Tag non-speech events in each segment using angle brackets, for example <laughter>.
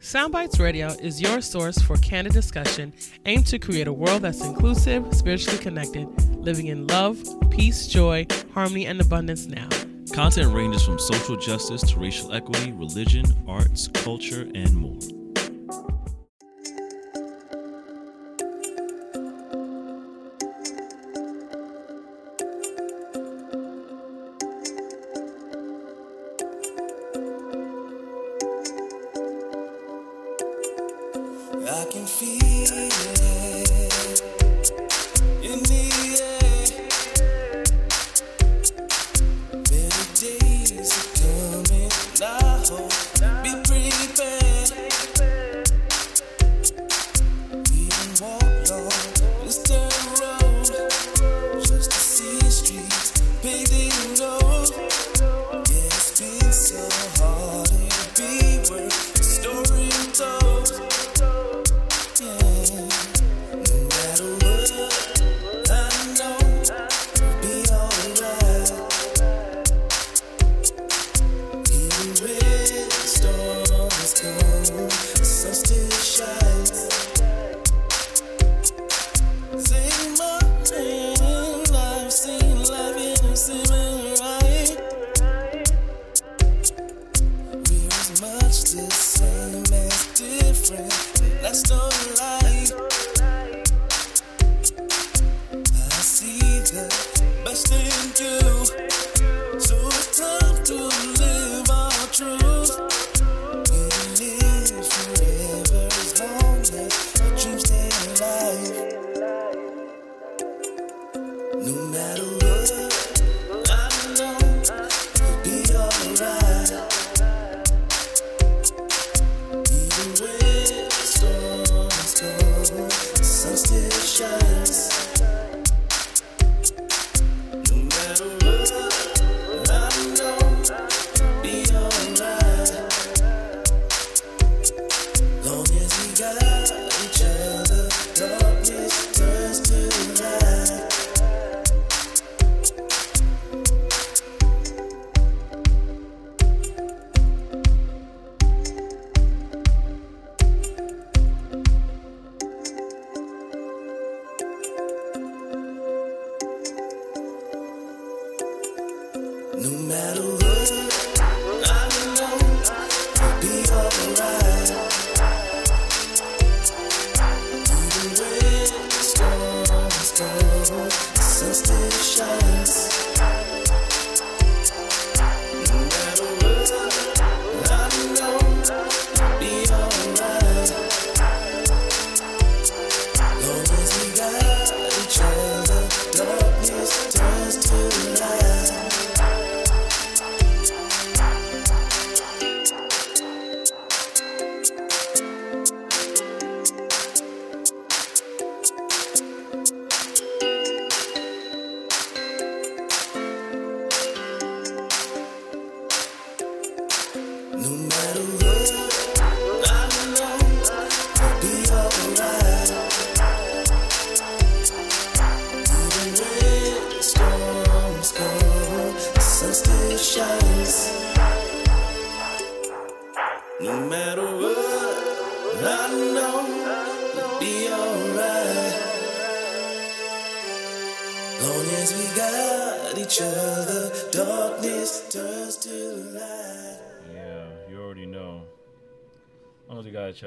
Soundbites Radio is your source for candid discussion aimed to create a world that's inclusive, spiritually connected, living in love, peace, joy, harmony, and abundance now. Content ranges from social justice to racial equity, religion, arts, culture, and more.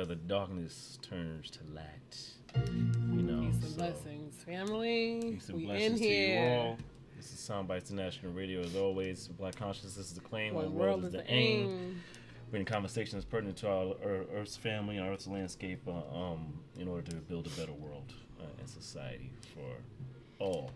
Long as we got each other, darkness turns to light. You know. Peace and so, blessings, family. Peace and we blessings in to you here. all. This is Soundbites International Radio, as always. Black consciousness is the claim. One One world is the aim. we're Bringing conversations pertinent to our Ear- Earth's family, our Earth's landscape, uh, um, in order to build a better world uh, and society for all.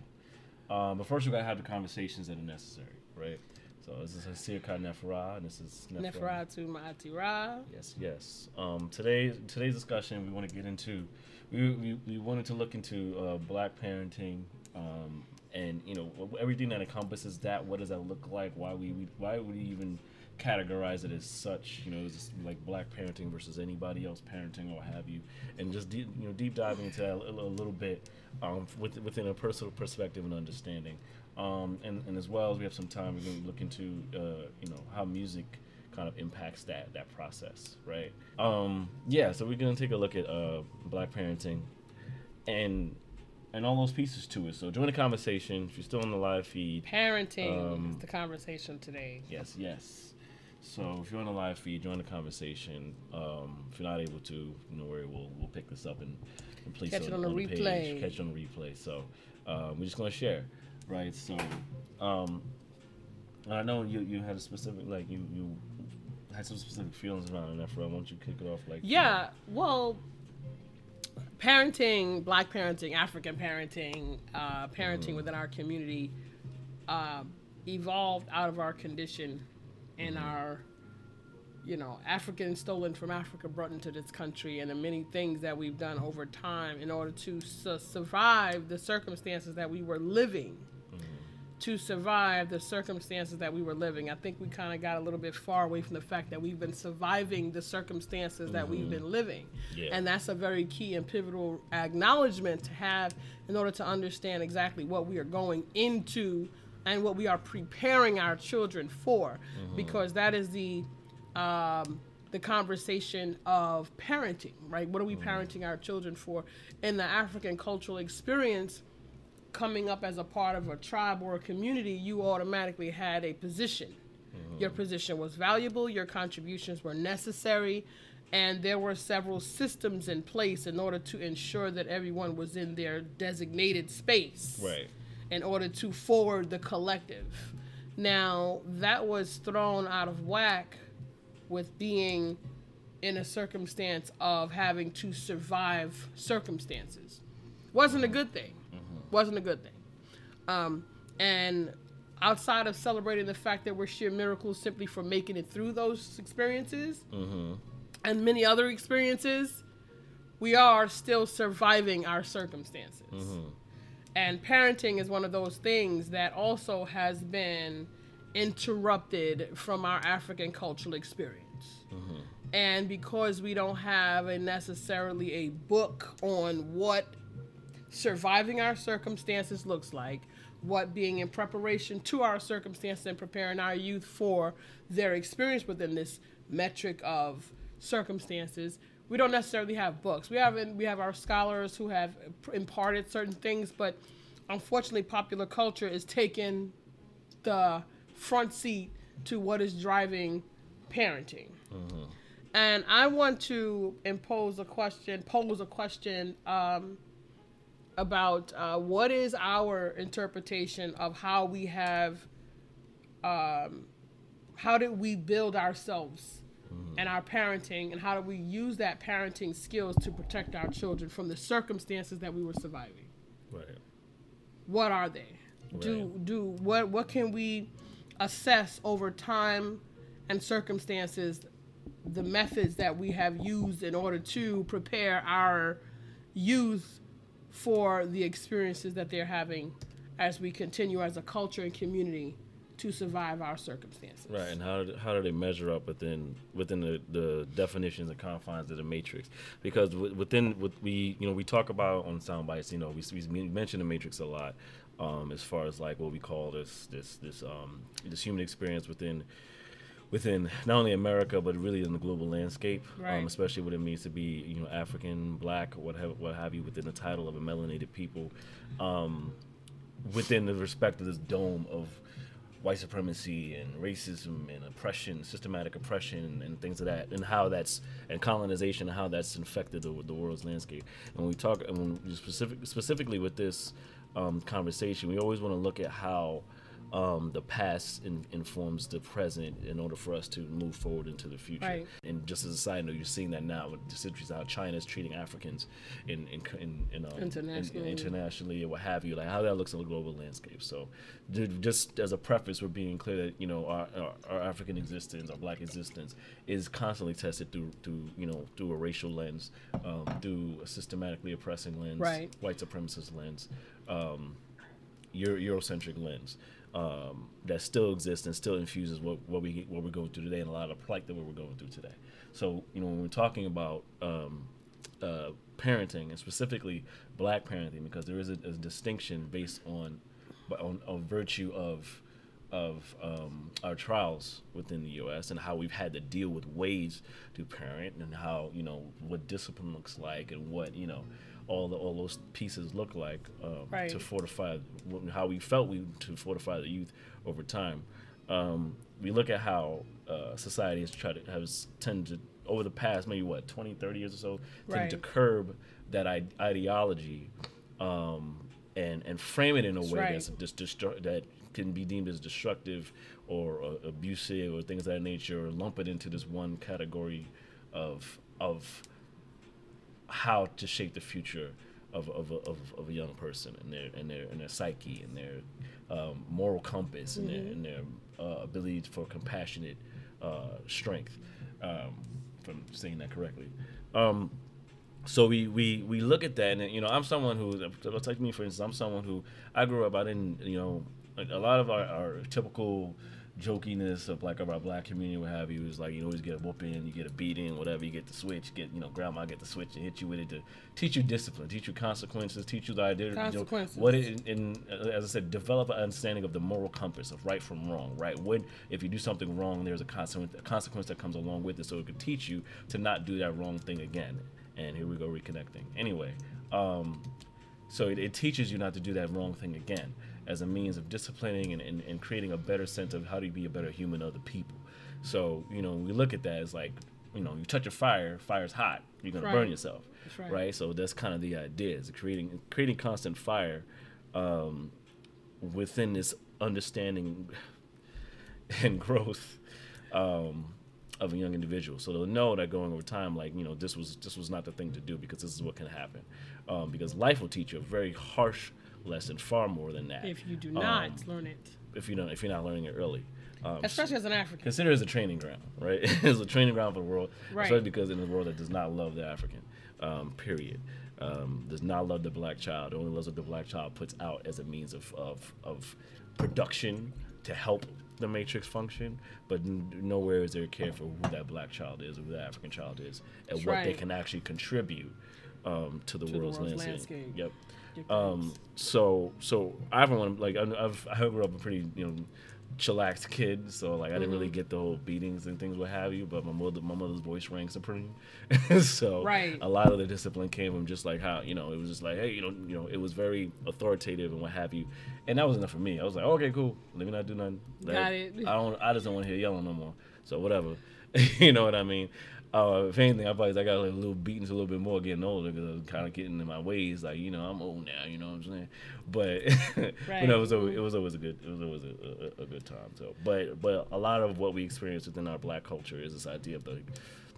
Um, but first, we gotta have the conversations that are necessary, right? So this is Hasir Khan Nefra, and this is Nefra to Ma'ati Ra. Yes, yes. Um, today, today's discussion, we want to get into, we, we, we wanted to look into uh, black parenting, um, and you know everything that encompasses that. What does that look like? Why we, we why would we even categorize it as such? You know, like black parenting versus anybody else parenting or what have you? And just deep, you know deep diving into that a little, a little bit um, with, within a personal perspective and understanding. Um, and, and as well as we have some time, we're going to look into uh, you know how music kind of impacts that that process, right? Um, yeah, so we're gonna take a look at uh, black parenting and and all those pieces to it. So join the conversation. If you're still on the live feed, Parenting Um, is the conversation today. yes, yes. So if you're on the live feed, join the conversation. Um, if you're not able to, you know, worry, we'll we'll pick this up and, and place Catch it on, on the the replay. page. Catch it on the replay. So um, we're just gonna share, right? So um, I know you you had a specific like you you had some specific feelings around that. Why don't you kick it off? Like Yeah, well, parenting, black parenting, African parenting, uh, parenting within our community um evolved out of our condition and our, you know, African stolen from Africa brought into this country and the many things that we've done over time in order to su- survive the circumstances that we were living to survive the circumstances that we were living. I think we kind of got a little bit far away from the fact that we've been surviving the circumstances that we've mm-hmm. been living. Yeah. And that's a very key and pivotal acknowledgement to have in order to understand exactly what we are going into and what we are preparing our children for mm-hmm. because that is the um, the conversation of parenting, right? What are we mm-hmm. parenting our children for? In the African cultural experience, coming up as a part of a tribe or a community, you automatically had a position. Mm-hmm. Your position was valuable, your contributions were necessary, and there were several systems in place in order to ensure that everyone was in their designated space right. in order to forward the collective. Now, that was thrown out of whack with being in a circumstance of having to survive circumstances. Wasn't a good thing. Wasn't a good thing. Um, and outside of celebrating the fact that we're sheer miracles simply for making it through those experiences mm-hmm. and many other experiences, we are still surviving our circumstances. Mm-hmm. And parenting is one of those things that also has been interrupted from our African cultural experience. Mm-hmm. And because we don't have a necessarily a book on what surviving our circumstances looks like, what being in preparation to our circumstances and preparing our youth for their experience within this metric of circumstances. We don't necessarily have books. We have we have our scholars who have imparted certain things, but unfortunately, popular culture is taking the front seat to what is driving parenting. And I want to impose a question, pose a question um, about uh, what is our interpretation of how we have, um, how did we build ourselves and our parenting, and how do we use that parenting skills to protect our children from the circumstances that we were surviving? Right. what are they? Right. Do do what what can we assess over time and circumstances the methods that we have used in order to prepare our youth for the experiences that they're having as we continue as a culture and community to survive our circumstances. Right, and how do, how do they measure up within within the, the definitions and confines of the matrix? Because within what we you know we talk about on Soundbites, you know we, we mention the matrix a lot, um, as far as like what we call this this this um, this human experience within within not only America but really in the global landscape, Right. um, especially what it means to be you know African, Black, what have what have you within the title of a melanated people, um, within the respect of this dome of white supremacy and racism and oppression, systematic oppression and things of that, and how that's and colonization and how that's infected the, the world's landscape. And when we talk, and when specific, specifically with this um, conversation, we always want to look at how um, the past in, informs the present in order for us to move forward into the future. Right. And just as a side note, you're seeing that now with the situations how China's treating Africans in in in, in, um, in- in- Internationally. internationally or what have you, like how that looks in the global landscape. So, just as a preface, we're being clear that you know our, our, our African existence, our Black existence, is constantly tested through through you know through a racial lens, um, through a systematically oppressing lens, Right. white supremacist lens, um, Euro- Eurocentric lens. Um, that still exists and still infuses what, what we what we're going through today and a lot of plight that we're going through today. So you know when we're talking about um, uh, parenting and specifically black parenting because there is a, a distinction based on on, on virtue of of um, our trials within the U.S. and how we've had to deal with ways to parent and how you know what discipline looks like and what you know all the all those pieces look like um, Right. to fortify how we felt we to fortify the youth over time. Um, we look at how uh, society has tried to has tended to, over the past maybe what 20 30 years or so tended to curb that I- ideology um, and and frame it in a That's way right. that's just destru- that can be deemed as destructive or uh, abusive or things of that nature or lump it into this one category of of how to shape the future of, of, a- of, of a young person and their and their and their psyche and their um, moral compass and their and their uh, ability for compassionate uh, strength. Um, if I'm saying that correctly. Um, so we, we we look at that and you know I'm someone who take me for instance I'm someone who I grew up I didn't you know like a lot of our, our typical jokiness of like of our black community what have you is like you always get a whooping you get a beating whatever you get the switch get you know grandma get the switch and hit you with it to teach you discipline teach you consequences teach you the idea you know, what it in, as I said develop an understanding of the moral compass of right from wrong right? When if you do something wrong there's a consequence a consequence that comes along with it so it could teach you to not do that wrong thing again. And here we go reconnecting. Anyway um, so it, it teaches you not to do that wrong thing again as a means of disciplining and, and, and creating a better sense of how to be a better human to other people so you know we look at that as like you know you touch a fire fire's hot you're gonna burn yourself right. right so that's kind of the idea is creating creating constant fire um, within this understanding <laughs> and growth um, of a young individual. So they'll know that going over time, like you know, this was this was not the thing to do because this is what can happen. Um, because life will teach you a very harsh lesson, far more than that. If you do not Um, learn it, if you don't, if you're not learning it early. Um, especially as an African. consider it as a training ground, right? <laughs> it's a training ground for the world, Right. especially because in a world that does not love the African, um, period, um, does not love the black child, only loves what the black child puts out as a means of, of, of production to help the matrix function, but n- nowhere is there care for who that black child is or who that African child is and That's what they can actually contribute um, to the the world's, world's landscape. landscape. Yep. Um, so so I haven't like I've I grew up a pretty you know chillaxed kid, so like I didn't Mm-hmm. really get the whole beatings and things what have you. But my mother my mother's voice rang supreme, <laughs> so Right. a lot of the discipline came from just like how you know it was just like hey you know you know it was very authoritative and what have you, and that was enough for me. I was like okay cool, let me not do nothing. Got it. I don't I just don't want to hear yelling no more. So whatever, <laughs> you know what I mean. Uh, if anything, I probably I got like a little beatings a little bit more getting older because I was kind of getting in my ways. Like you know, I'm old now. You know what I'm saying? But you know, it was always, it was always a good it was always a, a, a good time. So, but but a lot of what we experience within our black culture is this idea of like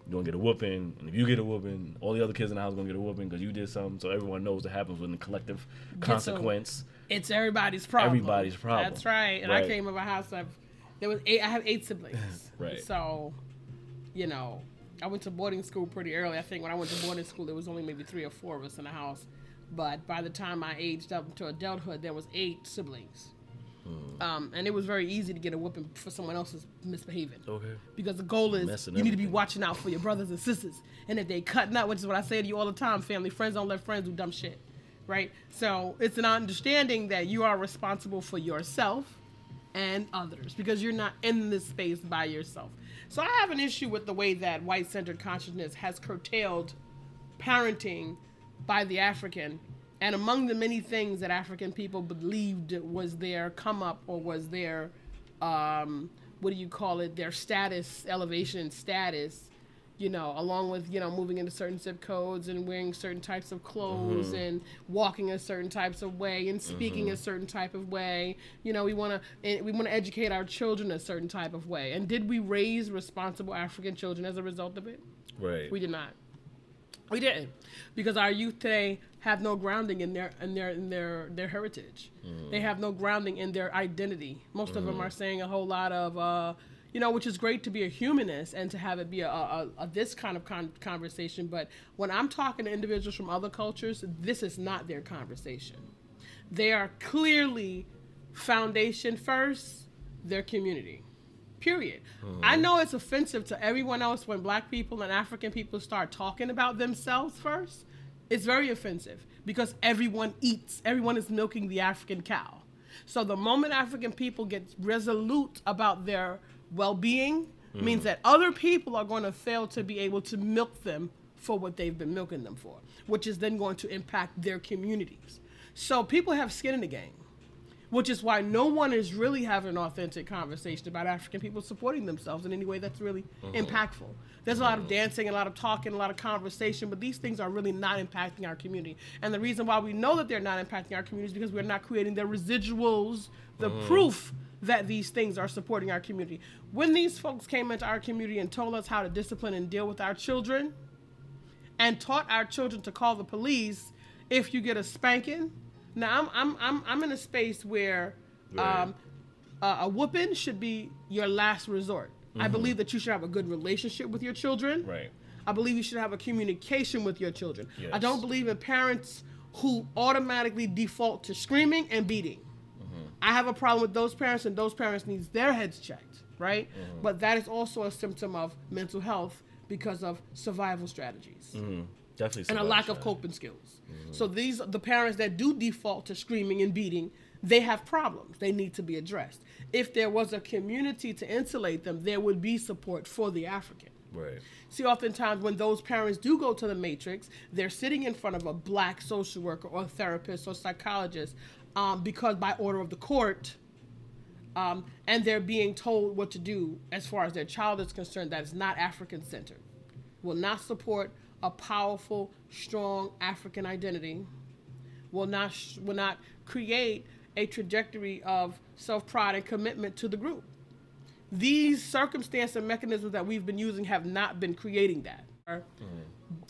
you're gonna get a whooping, and if you get a whooping, all the other kids in the house gonna get a whooping because you did something. So everyone knows what happens when the collective consequence. It's everybody's problem. Everybody's problem. That's right. And I came of a house of there was eight. I have eight siblings. <laughs> Right. So, you know, I went to boarding school pretty early. I think when I went to boarding school, there was only maybe three or four of us in the house. But by the time I aged up into adulthood, there was eight siblings. Hmm. Um, and it was very easy to get a whooping for someone else's misbehaving Okay. because the goal is Messing you need to be watching out for your brothers and sisters. And if they cutting out, which is what I say to you all the time, family friends don't let friends do dumb shit, right? So it's an understanding that you are responsible for yourself and others because you're not in this space by yourself. So I have an issue with the way that white-centered consciousness has curtailed parenting by the African. And among the many things that African people believed was their come up or was their, um, what do you call it, their status, elevation status, you know, along with, you know, moving into certain zip codes and wearing certain types of clothes mm-hmm. and walking a certain types of way and speaking a mm-hmm. certain type of way. You know, we want to eh, we want to educate our children a certain type of way. And did we raise responsible African children as a result of it? Right. We did not. We didn't, because our youth today have no grounding in their in their in their their heritage. They mm. have no grounding in their identity. Most of them mm-hmm. are saying a whole lot of, uh, you know, which is great to be a humanist and to have it be a, a, a this kind of con- conversation. But when I'm talking to individuals from other cultures, this is not their conversation. They are clearly foundation first, their community. Period. Hmm. I know it's offensive to everyone else when black people and African people start talking about themselves first. It's very offensive because everyone eats, everyone is milking the African cow. So the moment African people get resolute about their well-being means that other people are going to fail to be able to milk them for what they've been milking them for, which is then going to impact their communities. So people have skin in the game which is why no one is really having an authentic conversation about African people supporting themselves in any way that's really mm-hmm. impactful. There's a lot of mm-hmm. dancing, a lot of talking, a lot of conversation, but these things are really not impacting our community. And the reason why we know that they're not impacting our community is because we're not creating the residuals, the mm-hmm. proof that these things are supporting our community. When these folks came into our community and told us how to discipline and deal with our children, and taught our children to call the police if you get a spanking. Now I'm I'm I'm, I'm in a space where Right. um, uh, a whooping should be your last resort. I believe that you should have a good relationship with your children. Right. I believe you should have a communication with your children. Yes. I don't believe in parents who automatically default to screaming and beating. Mm-hmm. I have a problem with those parents, and those parents needs their heads checked, right? Mm-hmm. But that is also a symptom of mental health because of survival strategies mm-hmm. Definitely. and a lack of coping skills. Mm-hmm. So these the parents that do default to screaming and beating, they have problems. They need to be addressed. If there was a community to insulate them, there would be support for the African. Right. See, oftentimes when those parents do go to the matrix, they're sitting in front of a black social worker or therapist or psychologist um, because by order of the court, um, and they're being told what to do as far as their child is concerned that is not African centered, will not support a powerful, strong African identity, will not sh- will not create a trajectory of self pride and commitment to the group. These circumstance and mechanisms that we've been using have not been creating that. Are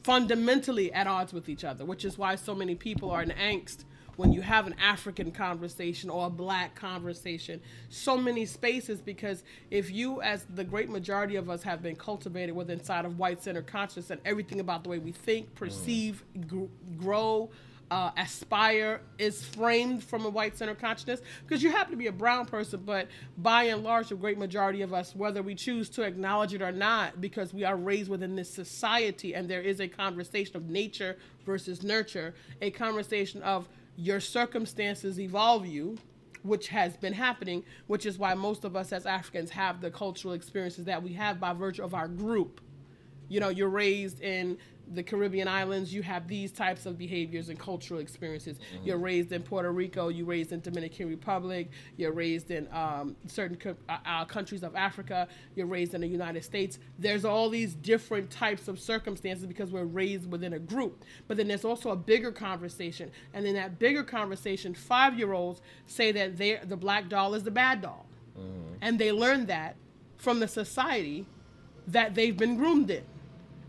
fundamentally at odds with each other which is why so many people are in angst when you have an african conversation or a black conversation so many spaces because if you as the great majority of us have been cultivated with inside of white center consciousness and everything about the way we think perceive gr- grow uh, aspire is framed from a white center consciousness because you happen to be a brown person, but by and large, the great majority of us, whether we choose to acknowledge it or not, because we are raised within this society and there is a conversation of nature versus nurture, a conversation of your circumstances evolve you. Which has been happening, which is why most of us as Africans have the cultural experiences that we have by virtue of our group you know you're raised in the caribbean islands you have these types of behaviors and cultural experiences. You're raised in puerto rico you're raised in dominican republic you're raised in um, certain co- uh, uh, countries of africa you're raised in the united states. There's all these different types of circumstances because we're raised within a group. But then there's also a bigger conversation. And in that bigger conversation five year olds say that the black doll is the bad doll. And they learn that from the society that they've been groomed in.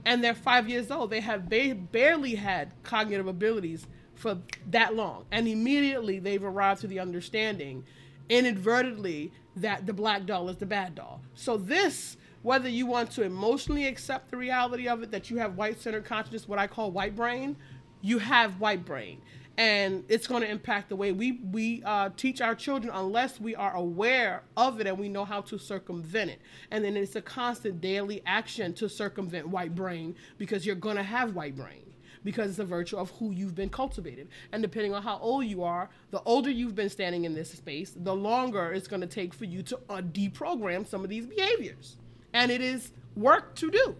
And they're five years old. They have ba- barely had cognitive abilities for that long. And immediately they've arrived to the understanding, inadvertently, that the black doll is the bad doll. So, this, whether you want to emotionally accept the reality of it, that you have white centered consciousness, what I call white brain, you have white brain and it's going to impact the way we we uh, teach our children unless we are aware of it and we know how to circumvent it. And then it's a constant daily action to circumvent white brain because you're going to have white brain because it's a virtue of who you've been cultivated. And depending on how old you are the older you've been standing in this space the longer it's going to take for you to uh, deprogram some of these behaviors. And it is work to do.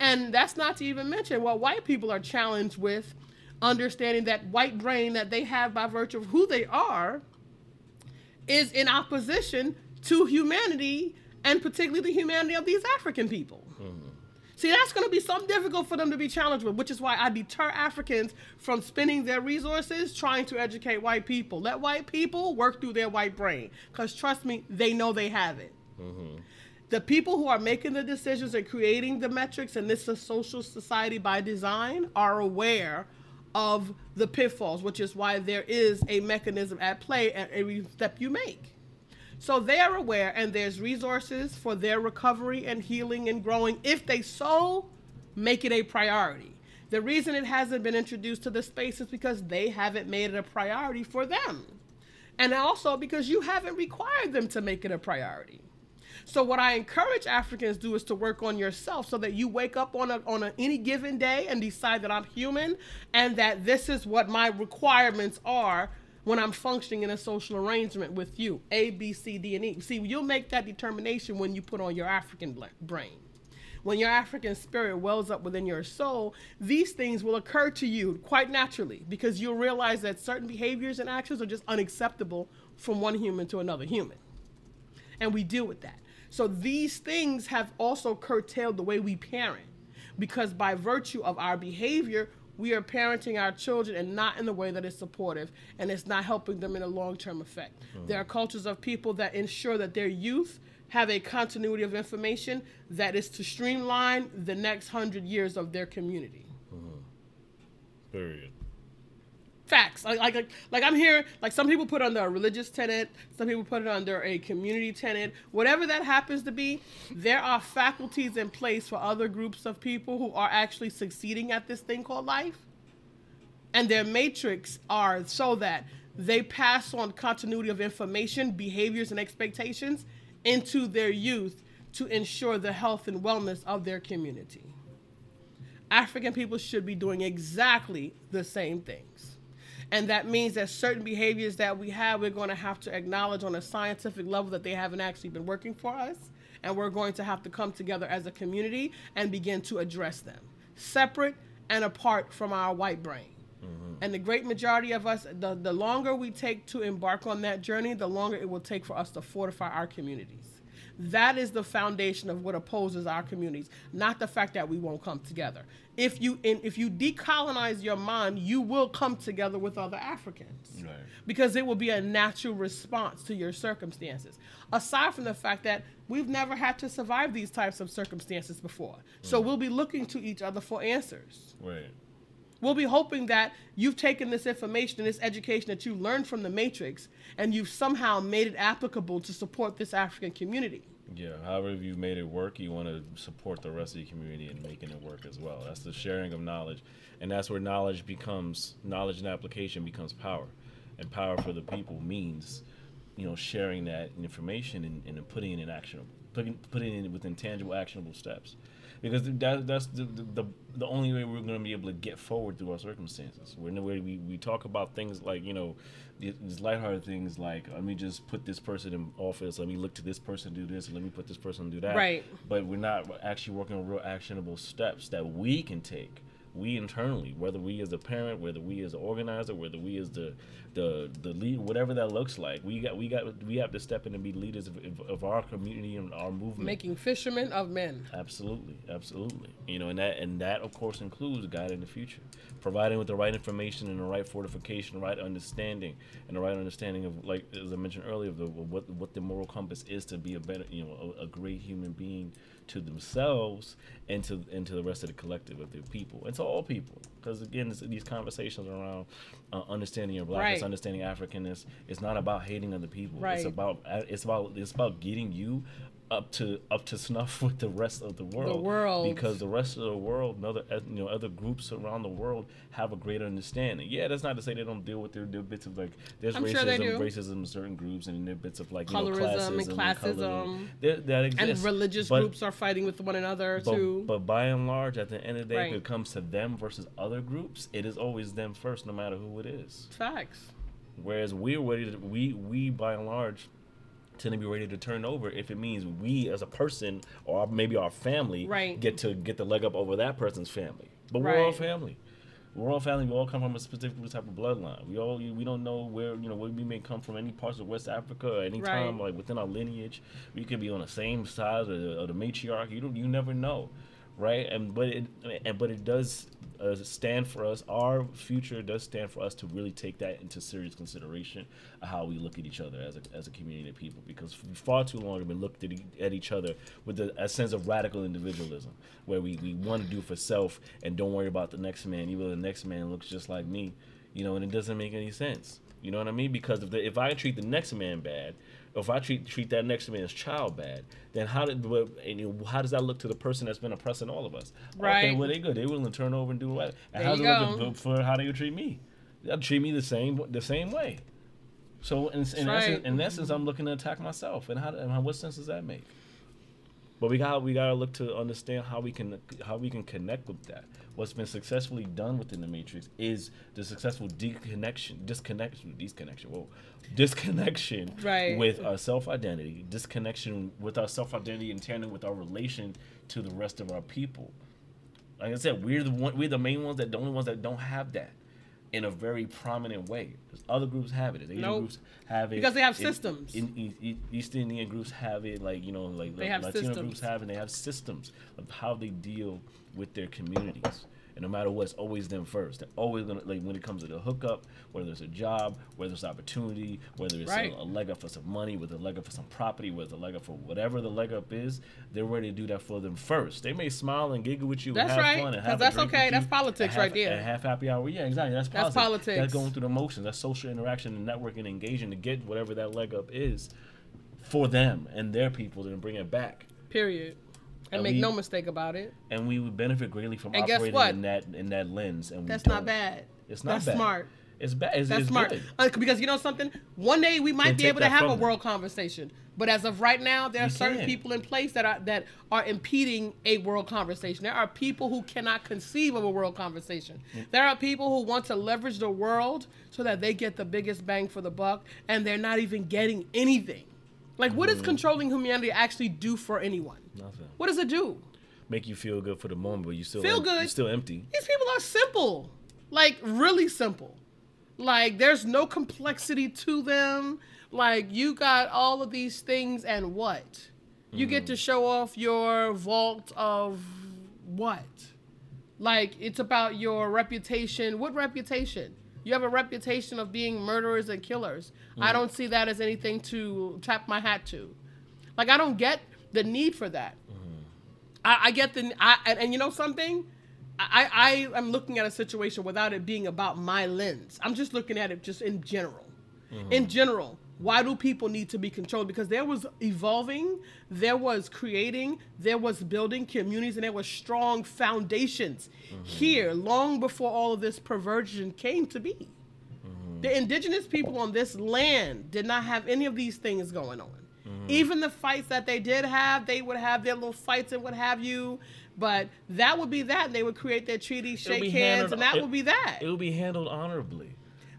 And that's not to even mention what white people are challenged with understanding that white brain that they have by virtue of who they are is in opposition to humanity and particularly the humanity of these African people. Mm-hmm. See, that's going to be something difficult for them to be challenged with, which is why I deter Africans from spending their resources trying to educate white people. Let white people work through their white brain, because trust me, they know they have it. Mm-hmm. The people who are making the decisions and creating the metrics, and this is a social society by design, are aware of the pitfalls, which is why there is a mechanism at play at every step you make. So they are aware, and there's resources for their recovery and healing and growing if they so make it a priority. The reason it hasn't been introduced to the space is because they haven't made it a priority for them. And also because you haven't required them to make it a priority. So what I encourage Africans do is to work on yourself so that you wake up on a, on a, any given day and decide that I'm human and that this is what my requirements are when I'm functioning in a social arrangement with you? A, B, C, D, and E. See, you'll make that determination when you put on your African brain. When your African spirit wells up within your soul, these things will occur to you quite naturally because you'll realize that certain behaviors and actions are just unacceptable from one human to another human. And we deal with that. So these things have also curtailed the way we parent because by virtue of our behavior, we are parenting our children and not in the way that is supportive and it's not helping them in a long-term effect. Hmm. There are cultures of people that ensure that their youth have a continuity of information that is to streamline the next hundred years of their community. Hmm. Period. Facts. Like, like, like, like I'm here. Like some people put under a religious tenet. Some people put it under a community tenet. Whatever that happens to be, there are faculties in place for other groups of people who are actually succeeding at this thing called life. And their matrix are so that they pass on continuity of information, behaviors, and expectations into their youth to ensure the health and wellness of their community. African people should be doing exactly the same things. And that means that certain behaviors that we have, we're going to have to acknowledge on a scientific level that they haven't actually been working for us. And we're going to have to come together as a community and begin to address them, separate and apart from our white brain. Mm-hmm. And the great majority of us, the, the longer we take to embark on that journey, the longer it will take for us to fortify our communities. That is the foundation of what opposes our communities, not the fact that we won't come together. If you in, if you decolonize your mind, you will come together with other Africans Right. because it will be a natural response to your circumstances. Aside from the fact that we've never had to survive these types of circumstances before, so we'll be looking to each other for answers. Right. We'll be hoping that you've taken this information and this education that you learned from the Matrix and you've somehow made it applicable to support this African community. Yeah, however you made it work, you want to support the rest of the community in making it work as well. That's the sharing of knowledge, and that's where knowledge becomes knowledge and application becomes power, and power for the people means, you know, sharing that information and, and putting it in action, putting putting it within tangible, actionable steps, because that that's the the, the, only way we're going to be able to get forward through our circumstances. We're in the way we, we talk about things like you know these lighthearted things like let me just put this person in office, let me look to this person do this, let me put this person to do that. Right. But we're not actually working on real actionable steps that we can take. We internally, whether we as a parent, whether we as an organizer, whether we as the the the lead, whatever that looks like, we got we got we have to step in and be leaders of, of, of our community and our movement. Making fishermen of men. Absolutely, absolutely. You know, and that and that of course includes guiding the future, providing with the right information and the right fortification, right understanding, and the right understanding of like as I mentioned earlier, of the what what the moral compass is to be a better, you know, a, a great human being to themselves and to and to the rest of the collective of their people and to all people. Because again, this, these conversations around uh, understanding your blackness, Right. understanding Africanness, it's not about hating other people. It's about it's about it's about getting you up to up to snuff <laughs> with the rest of the world. world. Because the rest of the world, and other you know, other groups around the world have a greater understanding. Yeah, that's not to say they don't deal with their, their bits of like there's I'm racism, sure racism in certain groups, and their bits of like you Colorism know, and classism, and classism. There- that And religious But- groups are fighting with one another but, too. but by and large, at the end of the day, Right. if it comes to them versus other groups, it is always them first, no matter who it is. Facts. Whereas we're ready to, we we by and large to be ready to turn over if it means we as a person or maybe our family Right. get to get the leg up over that person's family. But we're all family. We're all family. We all come from a specific type of bloodline. We all we don't know where you know where we may come from. Any parts of West Africa or any time Right. like within our lineage, we could be on the same side of the, of the matriarch. You don't you never know, right? And but it and but it does uh, stand for us. Our future does stand for us to really take that into serious consideration how we look at each other as a as a community of people. Because far too long, we've been looked at, e- at each other with a, a sense of radical individualism, where we, we want to do for self and don't worry about the next man, even though the next man looks just like me. You know, and it doesn't make any sense. You know what I mean? Because if the, if I treat the next man bad, if I treat treat that next to me as child bad, then how did and, you know, how does that look to the person that's been oppressing all of us? Right. Okay, well they good. They willing to turn over and do what? And how's you it look for how they would treat me? They'll treat me the same the same way. So in, in, right. essence, in essence, I'm looking to attack myself, and how and how, what sense does that make? But we got we gotta look to understand how we can how we can connect with that. What's been successfully done within the matrix is the successful deconnection, disconnection, disconnection, whoa, disconnection <laughs> Right. with our self identity, disconnection with our self identity in tandem with our relation to the rest of our people. Like I said, we're the one, we're the main ones that the only ones that don't have that in a very prominent way. other groups have it. Asian Nope. groups have it Because they have in- systems. In, E- E- East Indian groups have it. Like you know, like They Latino systems. groups have, and they have systems of how they deal with their communities. And no matter what, it's always them first. They're always gonna like when it comes to the hookup, whether it's a job, whether it's opportunity, whether it's Right. a, a leg up for some money, whether a leg up for some property, whether it's a leg up for whatever the leg up is, they're ready to do that for them first. They may smile and giggle with you, and That's have right, fun, and have that's okay. That's politics and right there. and have happy hour. Yeah, exactly. That's That's politics. politics. That's going through the motions. That's social interaction and networking and engaging to get whatever that leg up is for them and their people and bring it back. Period. And And make we- no mistake about it. And we would benefit greatly from And operating in that in that lens. And That's not bad. It's not bad. That's bad. smart. It's bad. It's, That's it's smart. Uh, because you know something? One day we might Can't be able to have a them. world conversation. But as of right now, there are You certain can't. people in place that are that are impeding a world conversation. There are people who cannot conceive of a world conversation. There are people who want to leverage the world so that they get the biggest bang for the buck, and they're not even getting anything. Like, what Mm-hmm. does controlling humanity actually do for anyone? Nothing. What does it do? Make you feel good for the moment, but you still Feel em- good. You're still empty. These people are simple, like really simple. Like there's no complexity to them. Like you got all of these things, and what? You get to show off your vault of what? Like it's about your reputation. What reputation? You have a reputation of being murderers and killers. I mm. don't see that as anything to tap my hat to. Like I don't get the need for that. Mm. I, I get the I and, and you know something, I I am looking at a situation without it being about my lens. I'm just looking at it just in general. Mm-hmm. In general, why do people need to be controlled? Because there was evolving, there was creating, there was building communities, and there was strong foundations mm-hmm. here long before all of this perversion came to be. Mm-hmm. The indigenous people on this land did not have any of these things going on. Mm-hmm. Even the fights that they did have, they would have their little fights and what have you. But that would be that. and They would create their treaties, shake hands, handled- and that it- would be that. It would be handled honorably.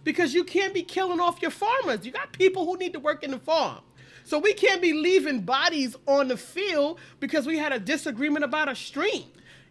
Because you can't be killing off your farmers. You got people who need to work in the farm. So we can't be leaving bodies on the field because we had a disagreement about a stream.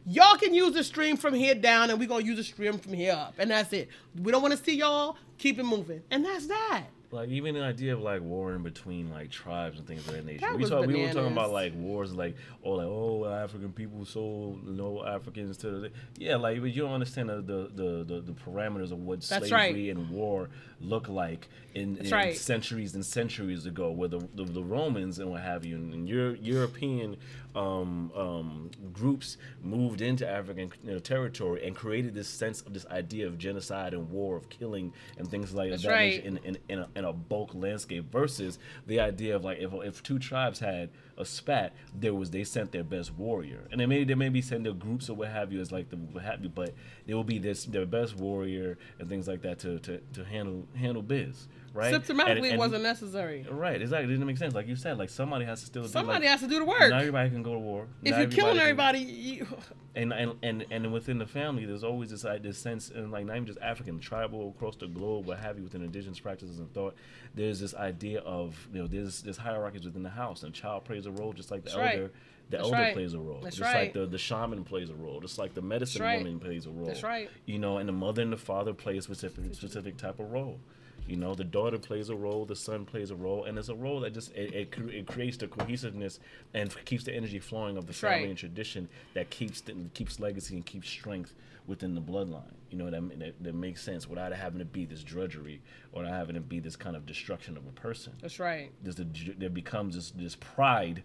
Y'all can use the stream from here down, and we're gonna use the stream from here up, and that's it. We don't want to see y'all. Keep it moving, and that's that. Like even the idea of like warring between like tribes and things of that nature. That we talk, we were talking about like wars, like oh, like oh, African people sold no Africans to the yeah, like but you don't understand the the the, the, the parameters of what That's slavery right. and war look like in, in right. centuries and centuries ago, where the the, the Romans and what have you, and, and Euro, European um, um, groups moved into African you know, territory and created this sense of this idea of genocide and war, of killing and things like That's that right. in, in, in, a, in a bulk landscape versus the idea of like if, if two tribes had a spat, there was they sent their best warrior, and they may they may be send their groups or what have you as like the what have you, but there will be this their best warrior and things like that to to, to handle handle biz, right? Systematically, And- it wasn't necessary. Right, exactly. It didn't make sense. Like you said, like somebody has to still do Somebody like, has to do the Not work. everybody can go to war. If Not you're killing everybody, you, <laughs> and and and and within the family, there's always this like, this sense, and like not even just African, tribal across the globe, what have you, within indigenous practices and thought. There's this idea of you know there's there's hierarchies within the house, and child plays a role just like the That's right. elder. The That's elder right. plays a role, That's just right. like the, the shaman plays a role, just like the medicine right. woman plays a role. That's right. You know, and the mother and the father play a specific specific type of role. You know, the daughter plays a role, the son plays a role, and it's a role that just it, it, cre- it creates the cohesiveness and f- keeps the energy flowing of the family right. and tradition that keeps the, keeps legacy and keeps strength within the bloodline. You know that, that that makes sense without having to be this drudgery or not having to be this kind of destruction of a person. that's right. There's a, there becomes this this pride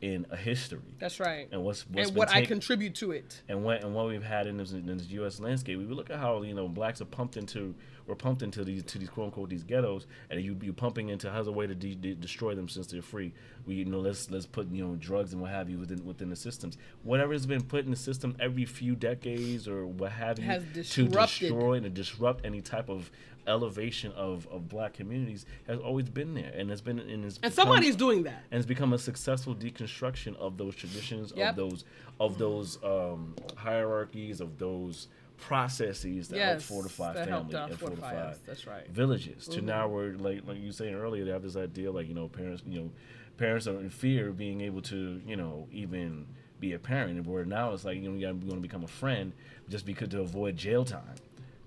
in a history. That's right. And what's what's and what I contribute to it. and what and what we've had in this, in this U.S. landscape, we look at how you know blacks are pumped into, we're pumped into these to these quote unquote these ghettos, and you you pumping into how's a way to de- de- destroy them since they're free. We you know let's let's put you know drugs and what have you within within the systems. Whatever has been put in the system every few decades or what have you Has to destroy and to disrupt any type of elevation of, of black communities has always been there, and it's been and it's And become- somebody's doing that. and it's become a successful deconstruction of those traditions, Yep. of those of those um, hierarchies, of those processes that help Yes, fortify that family and fortify us. That's right. villages. To now we're like like you were saying earlier, they have this idea like you know parents you know parents are in fear of being able to you know even be a parent, and where now it's like you know you want to become a friend just because to avoid jail time.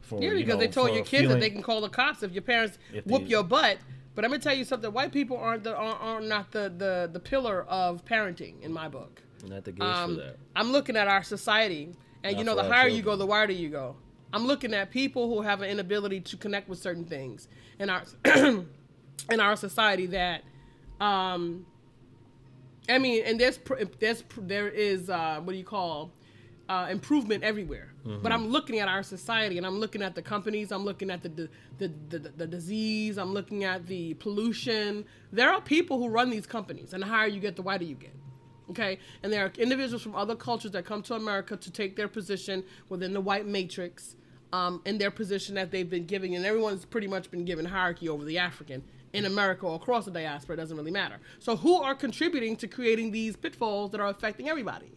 For, Yeah, you because know, they told your kids feeling- that they can call the cops if your parents If whoop they- your butt. But I'm gonna tell you something: white people aren't the are, are not the, the the pillar of parenting in my book. not the gauge Um, for that. I'm looking at our society, and you know, the higher you go, the wider you go. I'm looking at people who have an inability to connect with certain things in our <clears throat> in our society that, um, I mean, and there's there's there is uh, what do you call uh, improvement everywhere. But I'm looking at our society, and I'm looking at the companies. I'm looking at the the, the the the disease. I'm looking at the pollution. There are people who run these companies, and the higher you get, the wider you get. Okay, and there are individuals from other cultures that come to America to take their position within the white matrix, um, in their position that they've been giving, and everyone's pretty much been given hierarchy over the African in America or across the diaspora. It doesn't really matter. So, who are contributing to creating these pitfalls that are affecting everybody?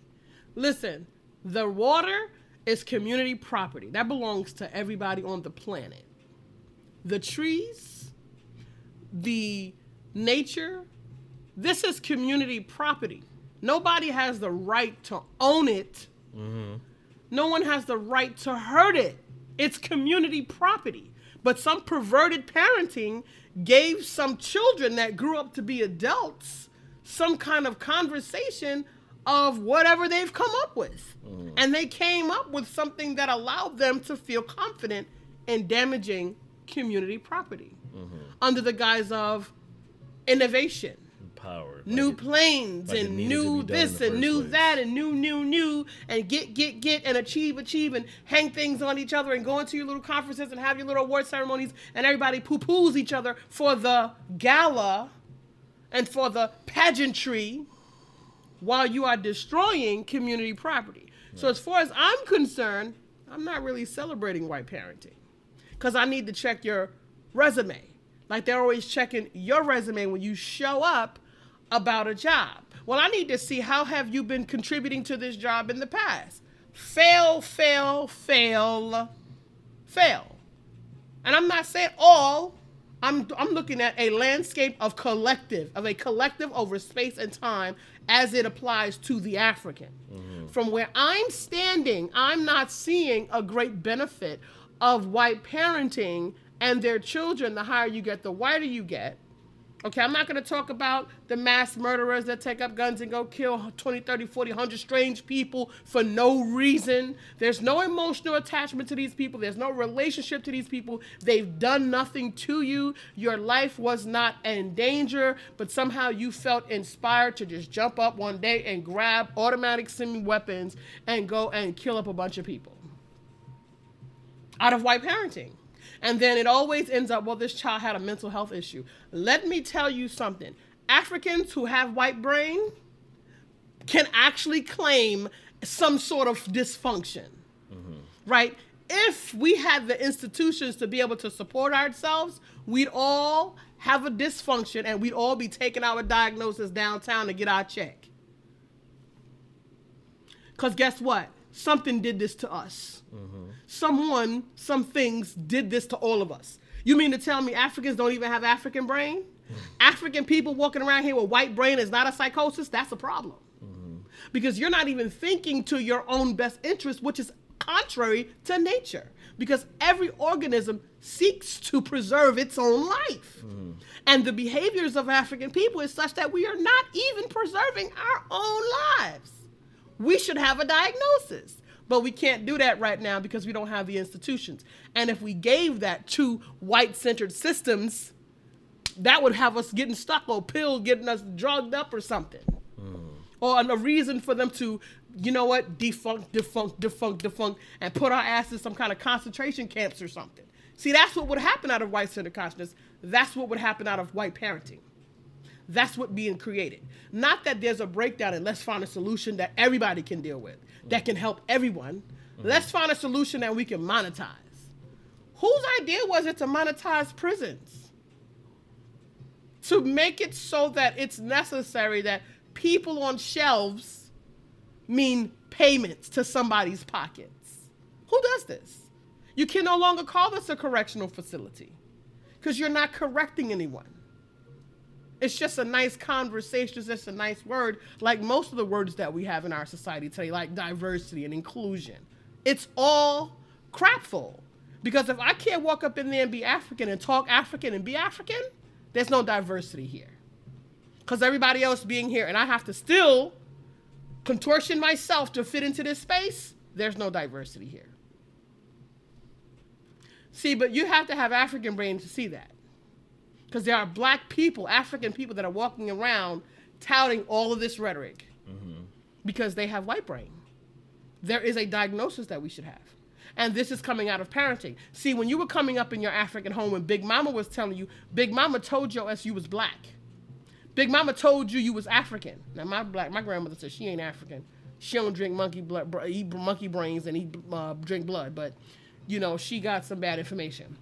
Listen, the water is community property that belongs to everybody on the planet. The trees, the nature, this is community property. Nobody has the right to own it. Mm-hmm. No one has the right to hurt it. It's community property. But some perverted parenting gave some children that grew up to be adults some kind of conversation of whatever they've come up with. Mm. And they came up with something that allowed them to feel confident in damaging community property mm-hmm. under the guise of innovation Power. new Like it- planes like and new be done in this and new place. that and new new new and get get get and achieve achieve and hang things on each other and go into your little conferences and have your little award ceremonies and everybody poo poos each other for the gala and for the pageantry while you are destroying community property. So as far as I'm concerned, I'm not really celebrating white parenting because I need to check your resume. Like they're always checking your resume when you show up about a job. Well, I need to see how have you been contributing to this job in the past. Fail, fail, fail, fail. And I'm not saying all. I'm I'm looking at a landscape of collective, of a collective over space and time as it applies to the African. Mm-hmm. From where I'm standing, I'm not seeing a great benefit of white parenting and their children. The higher you get, the whiter you get. Okay, I'm not going to talk about the mass murderers that take up guns and go kill 20, 30, 40, 100 strange people for no reason. There's no emotional attachment to these people. There's no relationship to these people. They've done nothing to you. Your life was not in danger, but somehow you felt inspired to just jump up one day and grab automatic semi weapons and go and kill up a bunch of people out of white parenting. And then it always ends up, well, this child had a mental health issue. Let me tell you something. Africans who have white brain can actually claim some sort of dysfunction. Mm-hmm. Right? If we had the institutions to be able to support ourselves, we'd all have a dysfunction and we'd all be taking our diagnosis downtown to get our check. Because guess what? Something did this to us. Mm-hmm. Someone, some things did this to all of us. You mean to tell me Africans don't even have African brain? Mm-hmm. African people walking around here with white brain is not a psychosis? That's a problem. Mm-hmm. Because you're not even thinking to your own best interest, which is contrary to nature. Because every organism seeks to preserve its own life. And the behaviors of African people is such that we are not even preserving our own lives we should have a diagnosis. But we can't do that right now because we don't have the institutions. And if we gave that to white centered systems, that would have us getting stuck or pills getting us drugged up or something. Hmm. Or a reason for them to, you know what, defunct, defunct, defunct, defunct, and put our asses in some kind of concentration camps or something. See, that's what would happen out of white centered consciousness. That's what would happen out of white parenting. That's what being created. Not that there's a breakdown and let's find a solution that everybody can deal with, that can help everyone. Mm-hmm. Let's find a solution that we can monetize. Whose idea was it to monetize prisons? To make it so that it's necessary that people on shelves mean payments to somebody's pockets. Who does this? You can no longer call this a correctional facility because you're not correcting anyone. It's just a nice conversation, it's just a nice word, like most of the words that we have in our society today, like diversity and inclusion. It's all crapful. Because if I can't walk up in there and be African and talk African and be African, there's no diversity here. Because everybody else being here and I have to still contortion myself to fit into this space, there's no diversity here. See, but you have to have African brain to see that. Because there are black people, African people that are walking around touting all of this rhetoric because they have white brain. There is a diagnosis that we should have. And this is coming out of parenting. See, when you were coming up in your African home, when Big Mama was telling you, Big Mama told your ass you was black. Big Mama told you you was African. Now my black, my grandmother said she ain't African. She don't drink monkey blood, eat monkey brains and eat uh, drink blood. But you know she got some bad information.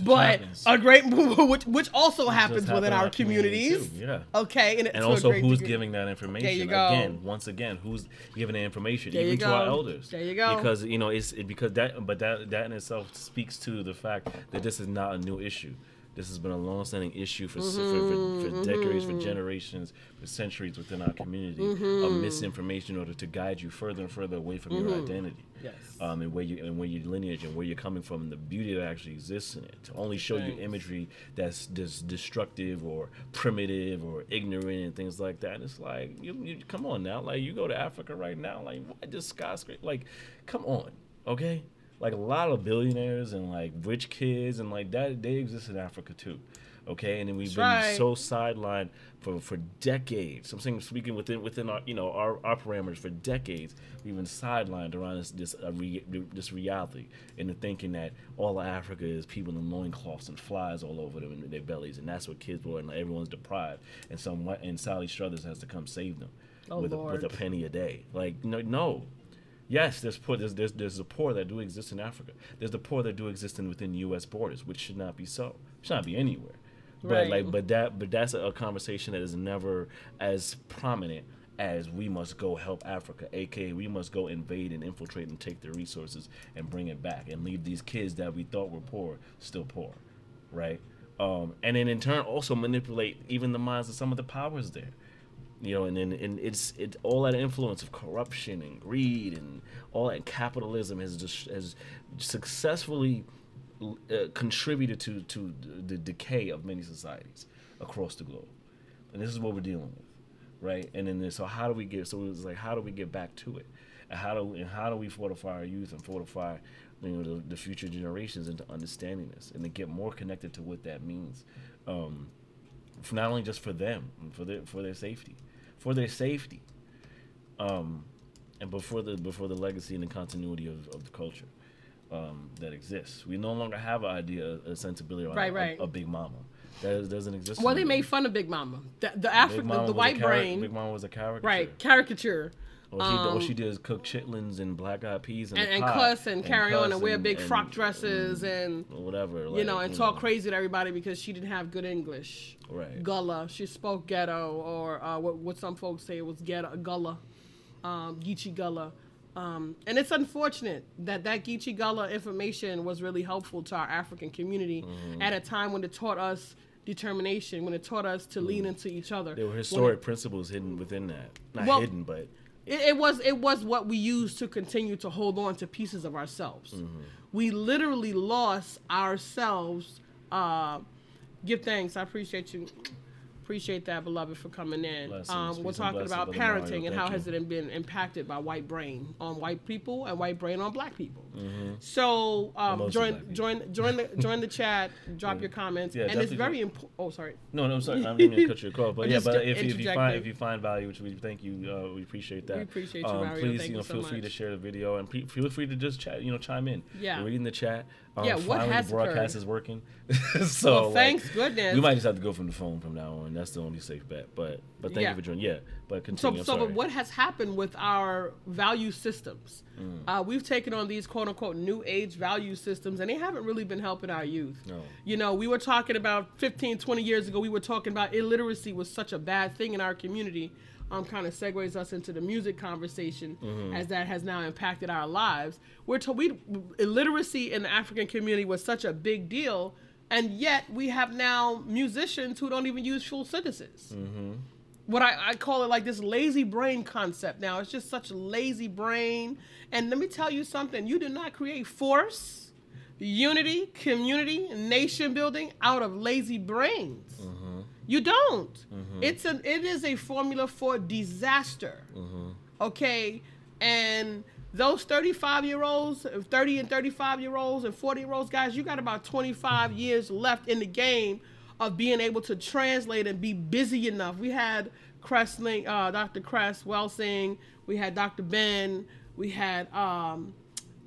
But a great, <laughs> which, which also happens within our communities. yeah. Okay, and, and also who's degree. giving that information There you go. again once again who's giving the information There you even to our elders There you go. because you know it's it, because that but that that in itself speaks to the fact that this is not a new issue this has been a long-standing issue for, s for, for, for decades, Mm-hmm. for generations, for centuries within our community of Mm-hmm. misinformation in order to guide you further and further away from your identity. Mm-hmm. Yes. Um, and where you and where your lineage and where you're coming from and the beauty that actually exists in it. To only show you imagery that's dis- destructive or primitive or ignorant and things like that. It's like you, you come on now, like you go to Africa right now, like what this skyscraper, like come on, okay. Like a lot of billionaires and like rich kids and like that, they exist in Africa too, okay. And then we've That's been right. so sidelined for for decades. I'm saying speaking within within our you know our, our parameters for decades, we've been sidelined around this this uh, re, this reality into thinking that all of Africa is people in loincloths and flies all over them in their bellies, and that's what kids were, and like, everyone's deprived, and some and Sally Struthers has to come save them Oh, with a, with a penny a day. Like no no. Yes, there's poor. There's, there's there's the poor that do exist in Africa. There's the poor that do exist in within U.S. borders, which should not be so. Should not be anywhere. But Right. like, but that, but that's a, a conversation that is never as prominent as we must go help Africa, aka we must go invade and infiltrate and take their resources and bring it back and leave these kids that we thought were poor still poor, right? Um, and then in turn also manipulate even the minds of some of the powers there you know, and then and it's it all that influence of corruption and greed and all that capitalism has just has successfully uh, contributed to to the decay of many societies across the globe, and this is what we're dealing with, right? And then so how do we get so it's like how do we get back to it, and how do and how do we fortify our youth and fortify you know the, the future generations into understanding this and to get more connected to what that means. Um, not only just for them, for their for their safety, for their safety, um, and before the before the legacy and the continuity of, of the culture um, that exists. We no longer have an idea, a sensibility Right, a, right. a, big mama. That doesn't exist. Well, they made fun of Big Mama, the, the African, Mama the, white brain, Big Mama was a character. right? Caricature. All she, all Um, she did is cook chitlins and black eyed peas and, and, and cuss and carry on cuss and wear big and- frock dresses and whatever. you know and talk crazy to everybody because she didn't have good English. Right. Gullah. She spoke ghetto or uh, what what some folks say was ghetto Gullah, um, Geechee Gullah. Um, and it's unfortunate that that Geechee Gullah information was really helpful to our African community Mm-hmm. at a time when it taught us determination, when it taught us to lean into each other. Mm. There were historic it- principles hidden within that. Not Well, hidden, but it, it was it was what we used to continue to hold on to pieces of ourselves. We literally lost ourselves. Uh, give thanks. I appreciate you. Appreciate that, beloved, for coming in. Blessings. Um, we're talking about parenting and how you. has it been impacted by white brain on white people and white brain on black people. So um, join join join the join the <laughs> chat. Drop your comments, Yeah, and it's very important. Oh, sorry. No, no, I'm sorry. I <laughs> didn't mean to cut you off. But yeah, but if, if you find if you find value, which we thank you, uh, we appreciate that. We appreciate you, um, Mario. Please, Thank you know, you so feel free to share the video and pre- feel free to just chat, you know, chime in. Yeah. We're reading the chat. Um, Yeah, what has the broadcast occurred? is working. <laughs> so Well, like, thanks goodness. we might just have to go from the phone from now on. that's the only safe bet. But but thank Yeah. you for joining. Yeah, but So, continue. I'm so sorry. but what has happened with our value systems? Mm. Uh, we've taken on these quote unquote new age value systems, and they haven't really been helping our youth. No. You know, we were talking about 15, 20 years ago, we were talking about illiteracy was such a bad thing in our community. Um, kind of segues us into the music conversation Mm-hmm. as that has now impacted our lives. We're told we illiteracy in the African community was such a big deal, and yet we have now musicians who don't even use full sentences what I, I call it like this lazy brain concept now. It's just such a lazy brain. And let me tell you something you do not create force, unity, community, nation building out of lazy brains. You don't. It's an it is a formula for disaster. Okay? And those 35 year olds, 30 and 35 year olds and 40 year olds, guys, you got about 25 years left in the game of being able to translate and be busy enough. We had Cressling, uh, Dr. Cress Welsing, we had Dr. Ben, we had um,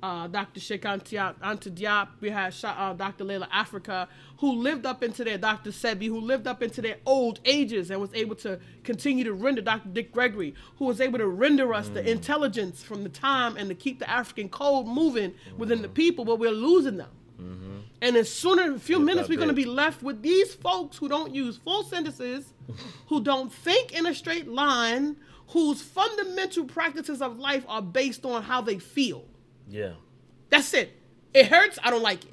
uh, Dr. Cheikh Anta Diop, we had uh, Dr. Llaila Afrika, who lived up into their Dr. Sebi, who lived up into their old ages and was able to continue to render Dr. Dick Gregory, who was able to render us the intelligence from the time and to keep the African code moving within the people, but we're losing them. And as soon as a few Yeah, minutes, we're going to be left with these folks who don't use full sentences, who don't think in a straight line, whose fundamental practices of life are based on how they feel. yeah. That's it. It hurts. I don't like it.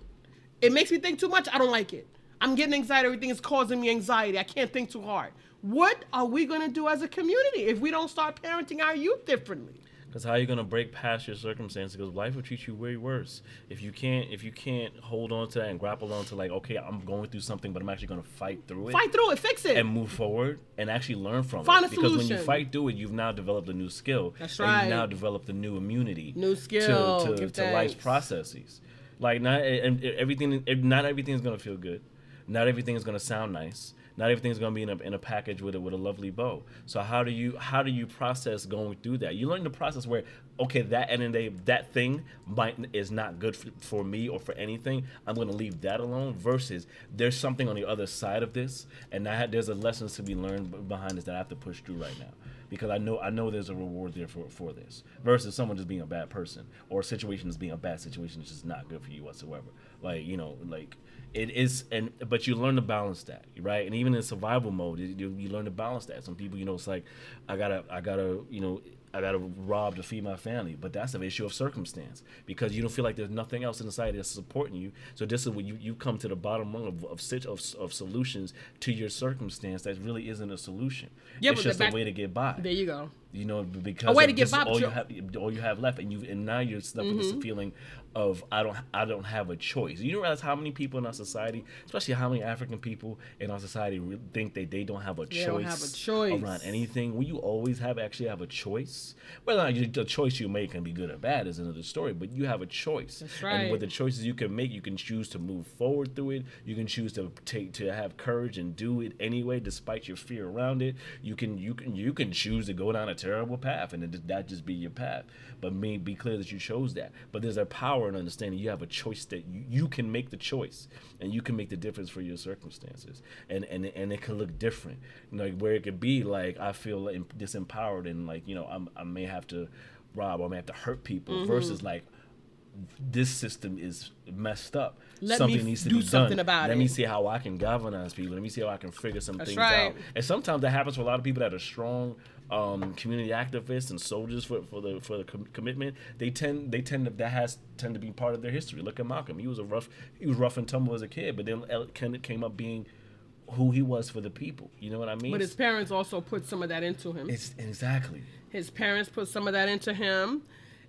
It makes me think too much. I don't like it. I'm getting anxiety. Everything is causing me anxiety. I can't think too hard. What are we going to do as a community if we don't start parenting our youth differently? Because how are you gonna break past your circumstances? Because life will treat you way worse if you can't if you can't hold on to that and grapple on to like, okay, I'm going through something, but I'm actually gonna fight through it. Fight through it. Fix it. and move forward and actually learn from Find it. because when you fight through it, you've now developed a new skill. That's and right. You've now developed a new immunity. New skill. to, to, to life's processes. Like not eh, and eh, everything. Eh, not everything is gonna feel good. Not everything is gonna sound nice. Not everything is gonna be in a, in a package with a, with a lovely bow. So how do you how do you process going through that? You learn the process where okay that end of the day that thing might is not good for, for me or for anything. I'm gonna leave that alone. Versus there's something on the other side of this, and I there's a lessons to be learned behind this that I have to push through right now because I know I know there's a reward there for, for this versus someone just being a bad person or a situation just being a bad situation is just not good for you whatsoever. Like you know, like it is, and but you learn to balance that, right? And even in survival mode, you, you learn to balance that. Some people, you know, it's like I gotta I gotta you know. I gotta rob to feed my family, but that's an issue of circumstance because you don't feel like there's nothing else in society that's supporting you. So this is when you, you come to the bottom rung of of, of of solutions to your circumstance that really isn't a solution. Yeah, it's just back- a way to get by there you go. you know, because A way to get by, all you have, all you have left, and you and now you're stuck with Mm-hmm. this feeling of I don't, I don't have a choice. You don't realize how many people in our society, especially how many African people in our society, re- think that they don't have a They choice, don't have a choice. around anything. Will you always have actually have a choice? Whether or not the choice you make can be good or bad is another story, but you have a choice. That's And with the choices you can make, you can choose to move forward through it. You can choose to take to have courage and do it anyway, despite your fear around it. You can you can you can choose to go down a terrible path, and it, that just be your path. But me be clear that you chose that. But there's a power in understanding you have a choice that you, you can make the choice, and you can make the difference for your circumstances, and and and it could look different. You know, like where it could be like I feel disempowered, and like you know I'm, I may have to rob or I may have to hurt people, Mm-hmm. versus like this system is messed up. Let me something needs to do be something done. about Let me see how I can galvanize people. Let me see how I can figure some That's things right. out. And sometimes that happens for a lot of people that are strong um, community activists and soldiers for, for the for the com- commitment. They tend they tend to that has tend to be part of their history. Look at Malcolm. He was a rough he was rough and tumble as a kid, but then came up being who he was for the people. You know what I mean? But his parents also put some of that into him. it's exactly. His parents put some of that into him.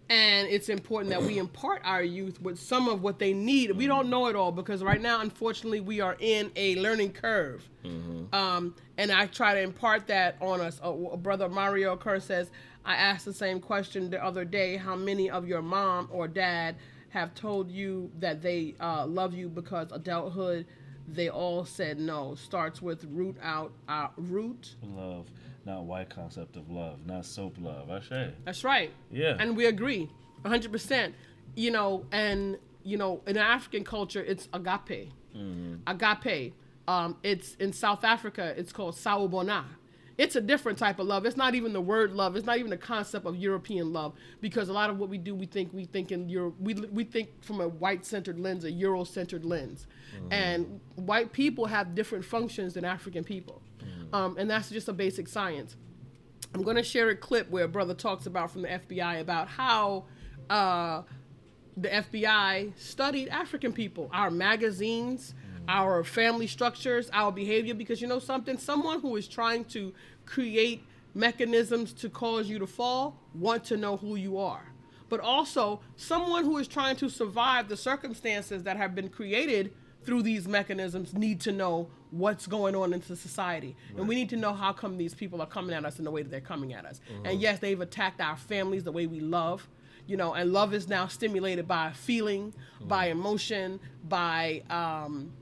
And it's important that we impart our youth with some of what they need. We don't know it all because right now, unfortunately, we are in a learning curve. Um, and I try to impart that on us. A, a brother Mario Kerr says, I asked the same question the other day how many of your mom or dad have told you that they uh, love you because adulthood, they all said no. Starts with root out, uh, root Love, not white concept of love, not soap love. I say. That's right. Yeah. And we agree, 100%. You know, and, you know, in African culture, it's agape. Mm-hmm. Agape. Um, it's in South Africa. It's called sawubona. It's a different type of love. It's not even the word love. It's not even the concept of European love because a lot of what we do, we think we think in Euro, we we think from a white-centered lens, a Euro-centered lens, and white people have different functions than African people, um, and that's just a basic science. I'm going to share a clip where a brother talks about from the FBI about how uh, the FBI studied African people, our magazines, our family structures, our behavior. Because you know something, someone who is trying to create mechanisms to cause you to fall want to know who you are. But also, someone who is trying to survive the circumstances that have been created through these mechanisms need to know what's going on in the society. And we need to know how come these people are coming at us in the way that they're coming at us. And yes, they've attacked our families, the way we love, you know, and love is now stimulated by feeling, by emotion, by um,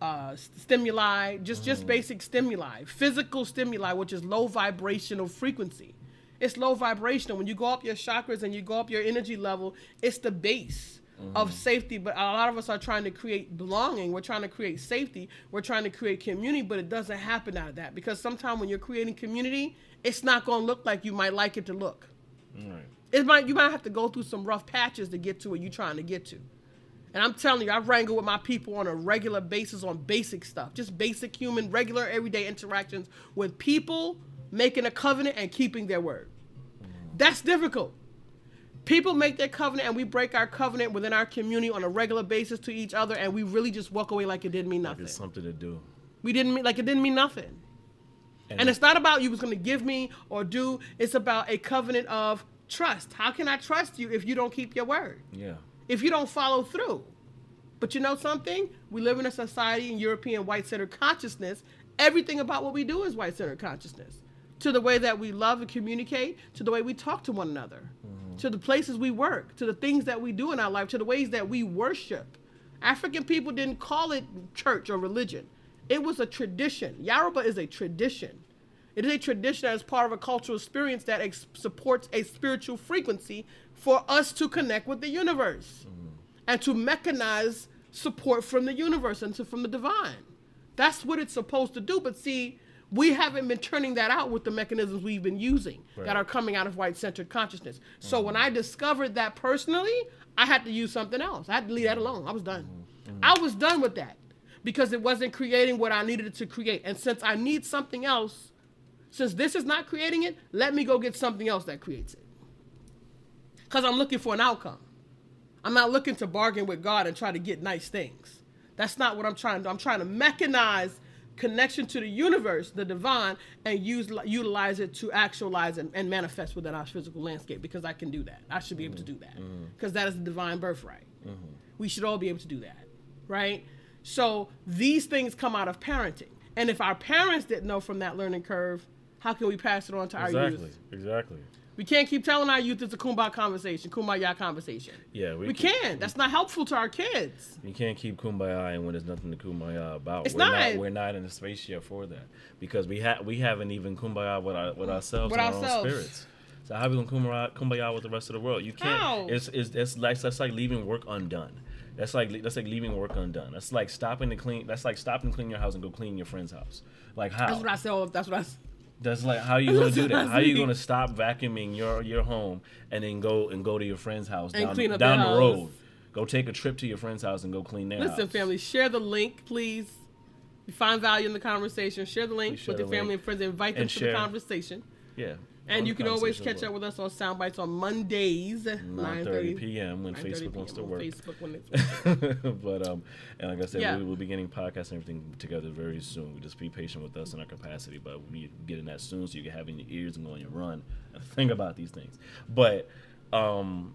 uh, stimuli, just just basic stimuli, physical stimuli, which is low vibrational frequency. It's low vibrational. When you go up your chakras and you go up your energy level, it's the base of safety. But a lot of us are trying to create belonging. We're trying to create safety. We're trying to create community, but it doesn't happen out of that because sometimes when you're creating community, it's not going to look like you might like it to look. Right. It might you might have to go through some rough patches to get to where you're trying to get to. And I'm telling you, I wrangle with my people on a regular basis on basic stuff, just basic human, regular, everyday interactions with people making a covenant and keeping their word. That's difficult. People make their covenant and we break our covenant within our community on a regular basis to each other, and we really just walk away like it didn't mean nothing. Like It's something to do. We didn't mean like it didn't mean nothing. And it's not about you was going to give me or do. It's about a covenant of trust. How can I trust you if you don't keep your word? yeah. If you don't follow through? But you know something? We live in a society in European white centered consciousness. Everything about what we do is white centered consciousness. To the way that we love and communicate, to the way we talk to one another, mm-hmm. to the places we work, to the things that we do in our life, to the ways that we worship. African people didn't call it church or religion. It was a tradition. Yoruba is a tradition. It is a tradition as part of a cultural experience that ex- supports a spiritual frequency for us to connect with the universe mm-hmm. and to mechanize support from the universe and to, from the divine. That's what it's supposed to do. But see, we haven't been turning that out with the mechanisms we've been using Right. that are coming out of white centered consciousness. So mm-hmm. when I discovered that personally, I had to use something else. I had to leave that alone. I was done. Mm-hmm. Mm-hmm. I was done with that because it wasn't creating what I needed it to create. And since I need something else, since this is not creating it, let me go get something else that creates it. Because I'm looking for an outcome. I'm not looking to bargain with God and try to get nice things. That's not what I'm trying to do. I'm trying to mechanize connection to the universe, the divine, and use utilize it to actualize and, and manifest within our physical landscape because I can do that. I should be able to do that mm-hmm. because that is the divine birthright. Mm-hmm. We should all be able to do that, right? So these things come out of parenting. And if our parents didn't know from that learning curve, how can we pass it on to our Exactly. youth? Exactly. We can't keep telling our youth it's a kumbaya conversation, kumbaya conversation. Yeah. We, We can- can't. That's not helpful to our kids. You can't keep kumbaya and when there's nothing to kumbaya about. It's we're not. We're not in a space yet for that because we have we haven't even kumbaya with our with ourselves With and our own spirits. So how are we gonna kumbaya, kumbaya with the rest of the world? You can't. How? It's it's that's like that's like leaving work undone. That's like that's like leaving work undone. That's like stopping to clean. That's like stopping to clean your house and go clean your friend's house. Like how? That's what I said. That's what I. That's like how you gonna do that? How you gonna <laughs> stop vacuuming your your home and then go and go to your friend's house And down, up down the road? Go take a trip to your friend's house and go clean their Listen, house. family, share the link, please. You find value in the conversation. Share the link share with your the family link. and friends. Invite them And to share. the conversation. Yeah. And you can always catch up with us on Soundbites on Mondays, 9:30 9:30 p.m. when Facebook wants to work. Facebook when it's <laughs> but um, and like I said, Yeah. we will be getting podcasts and everything together very soon. Just be patient with us in our capacity, but we getting that soon so you can have in your ears and go on your run and <laughs> think about these things. But um,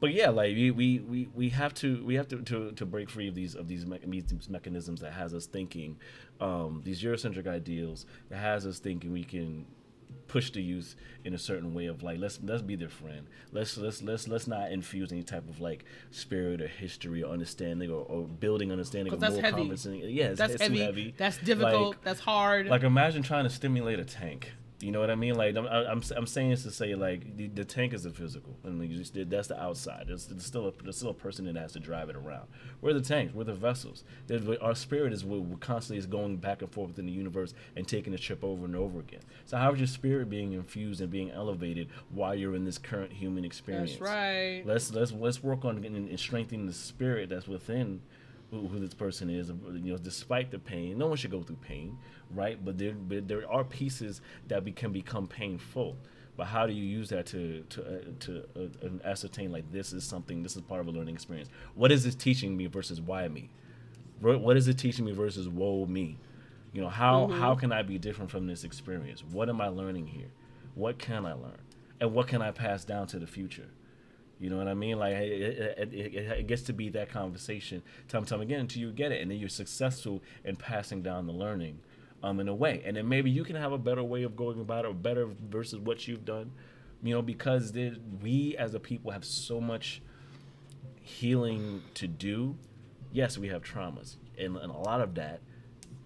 but yeah, like we, we, we, we have to we have to, to, to break free of these of these, me- these mechanisms that has us thinking um, these Eurocentric ideals that has us thinking we can push the youth in a certain way of like let's let's be their friend let's let's let's let's not infuse any type of like spirit or history or understanding or, or building understanding of 'Cause that's more heavy. yeah it's, that's it's heavy, too heavy That's difficult. Like- that's hard. like imagine trying to stimulate a tank You know what I mean? Like I'm, I'm, I'm saying this to say like the, the tank is the physical, and you just that's the outside. There's, there's still a, there's still a person that has to drive it around. We're the tanks. We're the vessels. There's, our spirit is what constantly is going back and forth within the universe and taking a trip over and over again. So how is your spirit being infused and being elevated while you're in this current human experience? That's right. Let's let's let's work on getting and strengthening the spirit that's within who, who this person is. You know, despite the pain, no one should go through pain, right? But there but there are pieces that be, can become painful. But how do you use that to to uh, to uh, ascertain like this is something? This is part of a learning experience. What is this teaching me versus why me? What is it teaching me versus woe me? You know how how can I be different from this experience? What am I learning here? What can I learn? And what can I pass down to the future? You know what I mean? Like it, it, it, it gets to be that conversation time and time again until you get it, and then you're successful in passing down the learning, um, in a way. And then maybe you can have a better way of going about it, or better versus what you've done, you know, because there, we as a people have so much healing to do. Yes, we have traumas, and, and a lot of that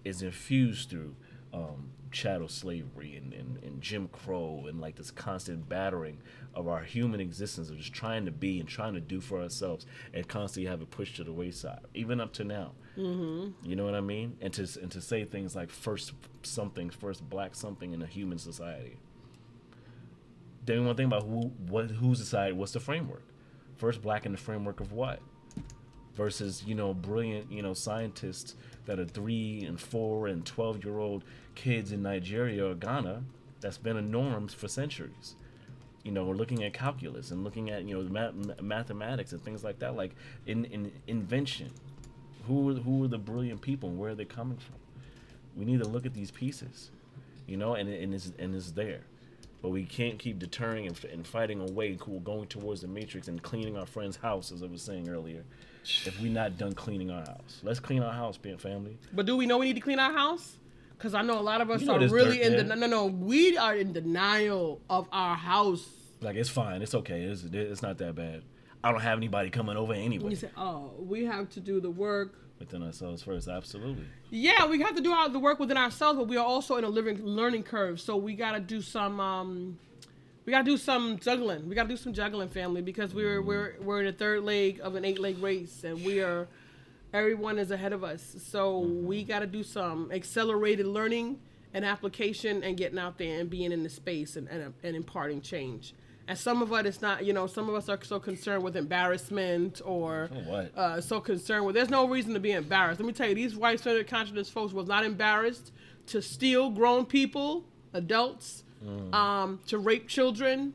is infused through um, chattel slavery and, and, and Jim Crow and like this constant battering of our human existence of just trying to be and trying to do for ourselves and constantly have it pushed to the wayside, even up to now. Mm-hmm. You know what I mean? And to and to say things like first something, first black something in a human society. Then we want to think about who what who's decided what's the framework? First black in the framework of what? Versus, you know, brilliant, you know, scientists that are three and four and twelve year old kids in Nigeria or Ghana that's been a norm for centuries. You know, we're looking at calculus and looking at you know math- mathematics and things like that, like in, in invention. Who are, who are the brilliant people and where are they coming from? We need to look at these pieces, you know, and and it's and it's there, but we can't keep deterring and, and fighting away, cool, going towards the matrix and cleaning our friend's house, as I was saying earlier. If we're not done cleaning our house, let's clean our house, being family. But do we know we need to clean our house? Because I know a lot of us You know are really dirt in the no, no, no. We are in denial of our house. Like it's fine, it's okay, it's it's not that bad. I don't have anybody coming over anyway. You say, oh, we have to do the work. Within ourselves first, absolutely. Yeah, we have to do all the work within ourselves, but we are also in a living learning curve. So we got to do some. um we gotta do some juggling. We gotta do some juggling, family, because we're we're we're in the third leg of an eight leg race, and we are everyone is ahead of us. So we gotta do some accelerated learning and application, and getting out there and being in the space and and, and imparting change. And some of us, it's not, you know, some of us are so concerned with embarrassment or what? uh, so concerned with. There's no reason to be embarrassed. Let me tell you, these white-centered consciousness folks was not embarrassed to steal grown people, adults, um, to rape children.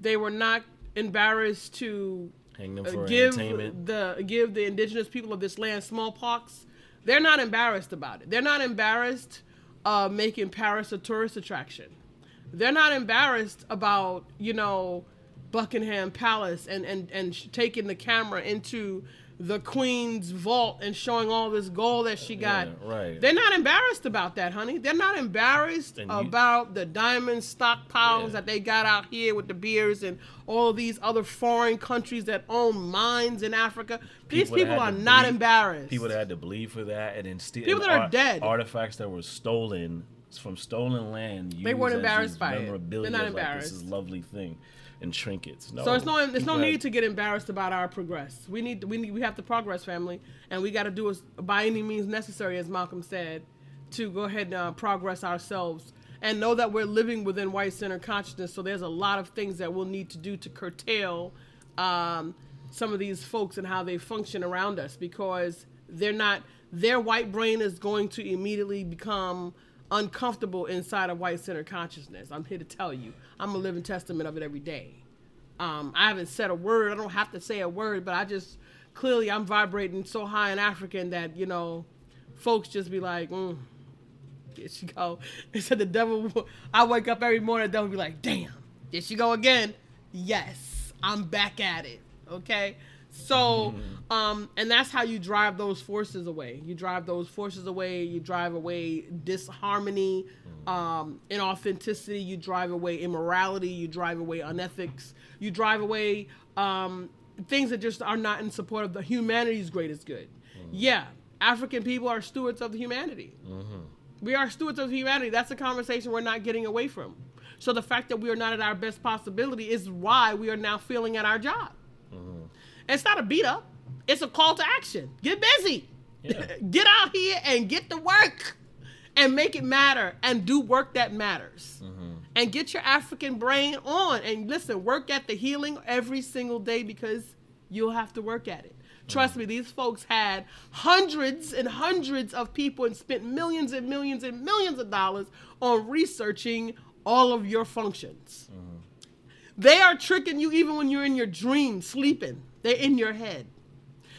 They were not embarrassed to Hang them uh, for give the give the indigenous people of this land smallpox. They're not embarrassed about it. They're not embarrassed uh, making Paris a tourist attraction. They're not embarrassed about you know Buckingham Palace and and and sh- taking the camera into the Queen's vault and showing all this gold that she got. Yeah, right. They're not embarrassed about that, honey. They're not embarrassed you- about the diamond stockpiles Yeah. that they got out here with De Beers and all these other foreign countries that own mines in Africa. These people are not bleed- embarrassed. People that had to bleed for that, and then steal People that are dead. artifacts that were stolen from stolen land. They weren't embarrassed by it. They're not like, This embarrassed. is lovely thing, and trinkets. No, So it's no, there's no need to get embarrassed about our progress. We need, we need, we have to progress, family, and we got to do it by any means necessary, as Malcolm said, to go ahead and uh, progress ourselves and know that we're living within white center consciousness. So there's a lot of things that we'll need to do to curtail um, some of these folks and how they function around us because they're not. Their white brain is going to immediately become uncomfortable inside of white center consciousness. I'm here to tell you. I'm a living testament of it every day. Um, I haven't said a word. I don't have to say a word, but I just clearly I'm vibrating so high in African that you know, folks just be like, mm, "Here she go." <laughs> They said the devil. I wake up every morning, the devil be like, "Damn, here she go again." Yes, I'm back at it. Okay. So, um, and that's how you drive those forces away. You drive those forces away. You drive away disharmony, um, inauthenticity. You drive away immorality. You drive away unethics. You drive away um, things that just are not in support of the humanity's greatest good. Yeah, African people are stewards of humanity. We are stewards of humanity. That's a conversation we're not getting away from. So the fact that we are not at our best possibility is why we are now feeling at our job. It's not a beat up. It's a call to action. Get busy. Yeah. <laughs> get out here and get to work and make it matter and do work that matters. Mm-hmm. And get your African brain on and listen, work at the healing every single day because you'll have to work at it. Mm-hmm. Trust me, these folks had hundreds and hundreds of people and spent millions and millions and millions of dollars on researching all of your functions. Mm-hmm. They are tricking you even when you're in your dream, sleeping. They're in your head.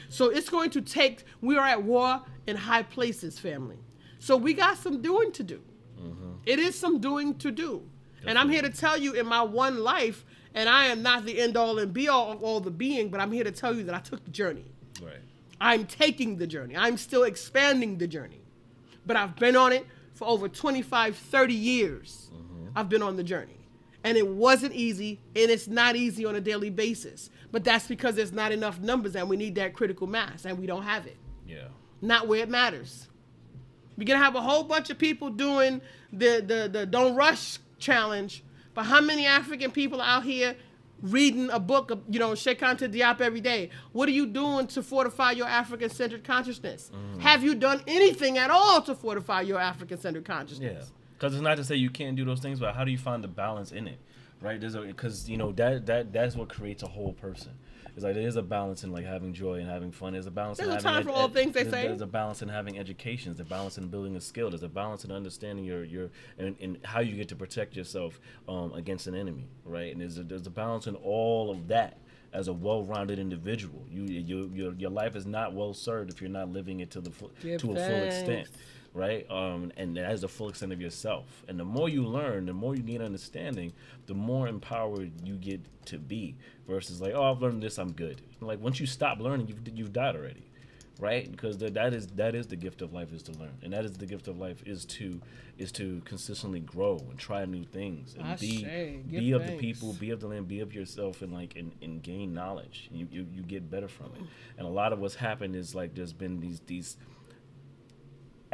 So it's going to take, we are at war in high places, family. So we got some doing to do. Mm-hmm. It is some doing to do. And I'm here to tell you in my one life, and I am not the end all and be all of all the being, but I'm here to tell you that I took the journey. Right. I'm taking the journey. I'm still expanding the journey. But I've been on it for over 25, 30 years. Mm-hmm. I've been on the journey. And it wasn't easy, and it's not easy on a daily basis. But that's because there's not enough numbers, and we need that critical mass, and we don't have it. Yeah. Not where it matters. We're gonna have a whole bunch of people doing the the, the don't rush challenge. But how many African people out here reading a book of, you know, Cheikh Anta Diop every day? What are you doing to fortify your African centered consciousness? Mm-hmm. Have you done anything at all to fortify your African centered consciousness? Yeah, because it's not to say you can't do those things, but how do you find the balance in it, right? There's a because you know that that that's what creates a whole person. It's like there is a balance in like having joy and having fun. There's a balance. There's in a having time for all things, they there's, say. There's a balance in having education. There's a balance in building a skill. There's a balance in understanding your your and, and how you get to protect yourself um, against an enemy, right? And there's a, there's a balance in all of that as a well-rounded individual. You, you your your life is not well served if you're not living it to the fu- Give to a full extent thanks. Right? Um, and that is the full extent of yourself. And the more you learn, the more you gain understanding, the more empowered you get to be. Versus like, oh, I've learned this, I'm good. Like once you stop learning, you've you've died already, right? Because the, that is that is the gift of life is to learn, and that is the gift of life is to is to consistently grow and try new things and I be say, be of the people, be of the land, be of yourself, and like and, and gain knowledge. You, you you get better from it. And a lot of what's happened is like there's been these these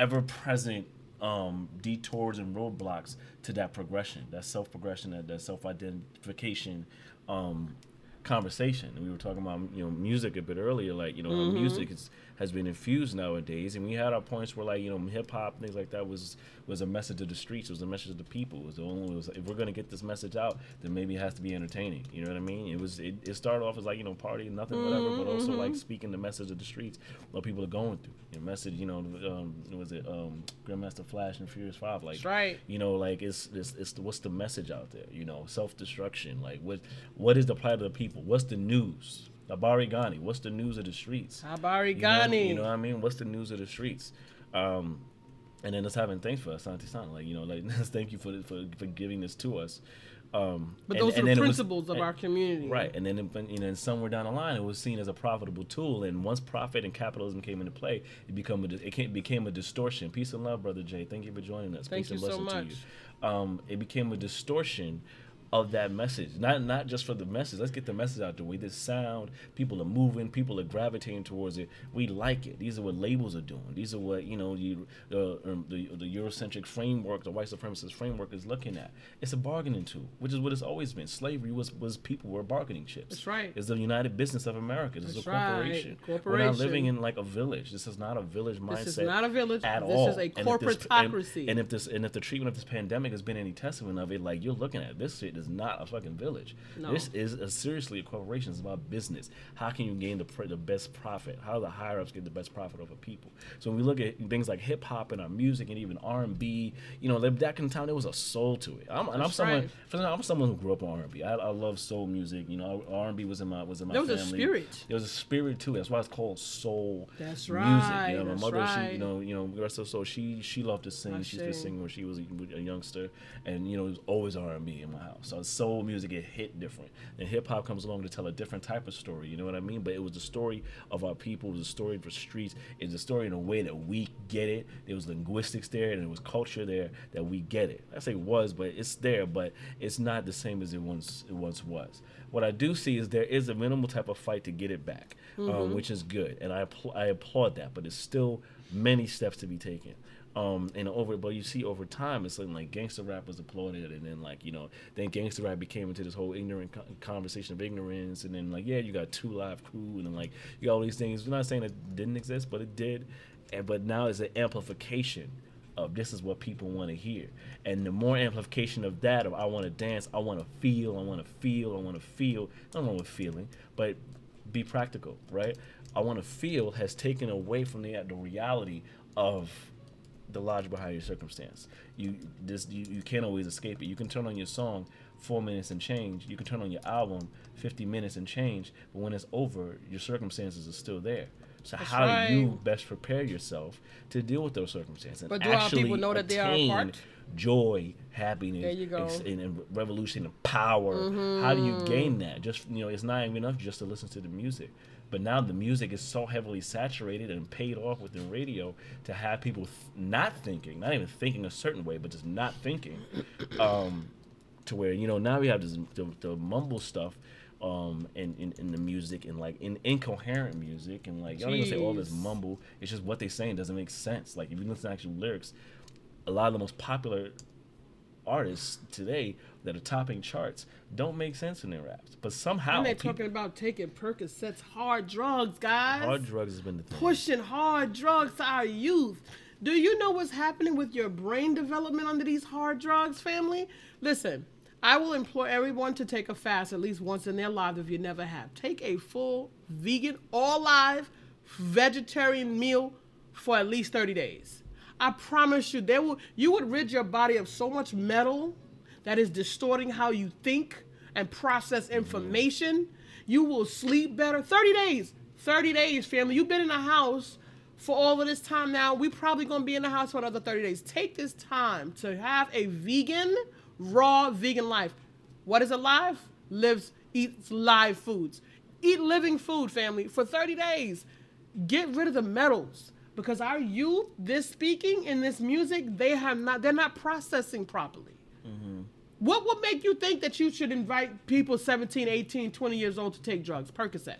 ever present um, detours and roadblocks to that progression, that self progression, that, that self identification um, conversation. And we were talking about you know music a bit earlier, like you know how music is, has been infused nowadays, and we had our points where like you know hip hop things like that was was a message to the streets, was a message to the people. It was the only was if we're gonna get this message out, then maybe it has to be entertaining. You know what I mean? It was it, it started off as like you know party, nothing, whatever, but also like speaking the message of the streets, what people are going through. Your message, you know, um, was it um, Grandmaster Flash and Furious Five? Like That's right. you know like it's it's, it's what's the message out there? You know self-destruction. Like what what is the plight of the people? What's the news? Abari Ghani what's the news of the streets? Habari you know, you know what I mean? What's the news of the streets? Um and then us having thanks for Asante San. Like you know like <laughs> thank you for, for for giving this to us um but and- those and are the it was- principles of and- our community. Right, and then you know, and somewhere down the line, it was seen as a profitable tool. And once profit and capitalism came into play, it become a, it became a distortion. Peace and love, brother Jay. Thank you for joining us. Thank Peace and you so blessing to much. you. Um, it became a distortion of that message. Not not just for the message. Let's get the message out the way. This sound, people are moving, people are gravitating towards it. We like it. These are what labels are doing. These are what you know you uh, the the Eurocentric framework, the white supremacist framework is looking at. It's a bargaining tool, which is what it's always been. Slavery was was people were bargaining chips. That's right. It's the United Business of America. This is That's a right. corporation. We're not living in like a village. This is not a village mindset. This is not a village. at This all. is a And if this- And, and if this and if the treatment of this pandemic has been any testament of it, like you're looking at this shit is not a fucking village. No. This is a, seriously a corporation. It's about business. How can you gain the the best profit? How do the higher ups get the best profit over people? So when we look at things like hip hop and our music and even R and B, you know, that back in time there was a soul to it. I'm, and I'm someone. right. I'm someone who grew up on R and B. I, I love soul music. You know, R and B was in my was in my There was a family. spirit. There was a spirit too. That's why it's called soul That's right. music. You know, my that's mother, she, right. you know, you know, the rest of so she she loved to sing. I She's been see. singing when she was a, a youngster, and you know, it was always R and B in my house. So soul music it hit different, and hip hop comes along to tell a different type of story. You know what I mean? But it was the story of our people. It was a story of the streets. It's a story in a way that we get it. There was linguistics there, and there was culture there that we get it. I say was, but it's there, but it's not the same as it once it once was. What I do see is there is a minimal type of fight to get it back, um, which is good, and I I applaud that. But there's still many steps to be taken. Um, and over, but you see over time, it's like, like gangster rap was applauded, and then like you know, then gangster rap became into this whole ignorant co- conversation of ignorance, and then like yeah, you got 2 Live Crew, and then like you got all these things. We're not saying it didn't exist, but it did, and but now it's an amplification of this is what people want to hear, and the more amplification of that, of I want to dance, I want to feel, I want to feel, I want to feel. Nothing wrong with feeling, but be practical, right? I want to feel has taken away from the the reality of the logic behind your circumstance. You this you, you can't always escape it. You can turn on your song four minutes and change. You can turn on your album fifty minutes and change. But when it's over, your circumstances are still there. So That's how right. do you best prepare yourself to deal with those circumstances? But do our people know that they are a part? Joy, happiness, There you go. Mm-hmm. ex- and, and revolution and power. How do you gain that? Just you know, it's not even enough just to listen to the music. But now the music is so heavily saturated and paid off within the radio to have people th- not thinking, not even thinking a certain way, but just not thinking. <clears throat> Um, to where you know now we have this the, the mumble stuff um in, in in the music and like in incoherent music and like y'all ain't gonna say all this mumble it's just what they saying doesn't make sense like if you listen to actual lyrics a lot of the most popular artists today that are topping charts don't make sense in their raps but somehow And they're talking about taking Percocets, hard drugs, guys. hard drugs has been the thing pushing hard drugs to our youth. Do you know what's happening with your brain development under these hard drugs, family? Listen, I will implore everyone to take a fast at least once in their life if you never have. Take a full vegan, all live, vegetarian meal for at least 30 days. I promise you, there will you would rid your body of so much metal that is distorting how you think and process mm-hmm. information. You will sleep better. 30 days. 30 days, family. You've been in a house for all of this time now. We probably gonna be in the house for another 30 days. Take this time to have a vegan, raw vegan life. What is alive? Lives, eats live foods. Eat living food, family, for 30 days. Get rid of the metals. Because our youth, this speaking and this music, they have not, they're not processing properly. Mm-hmm. What would make you think that you should invite people 17, 18, 20 years old to take drugs? Percocets.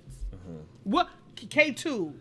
What K2?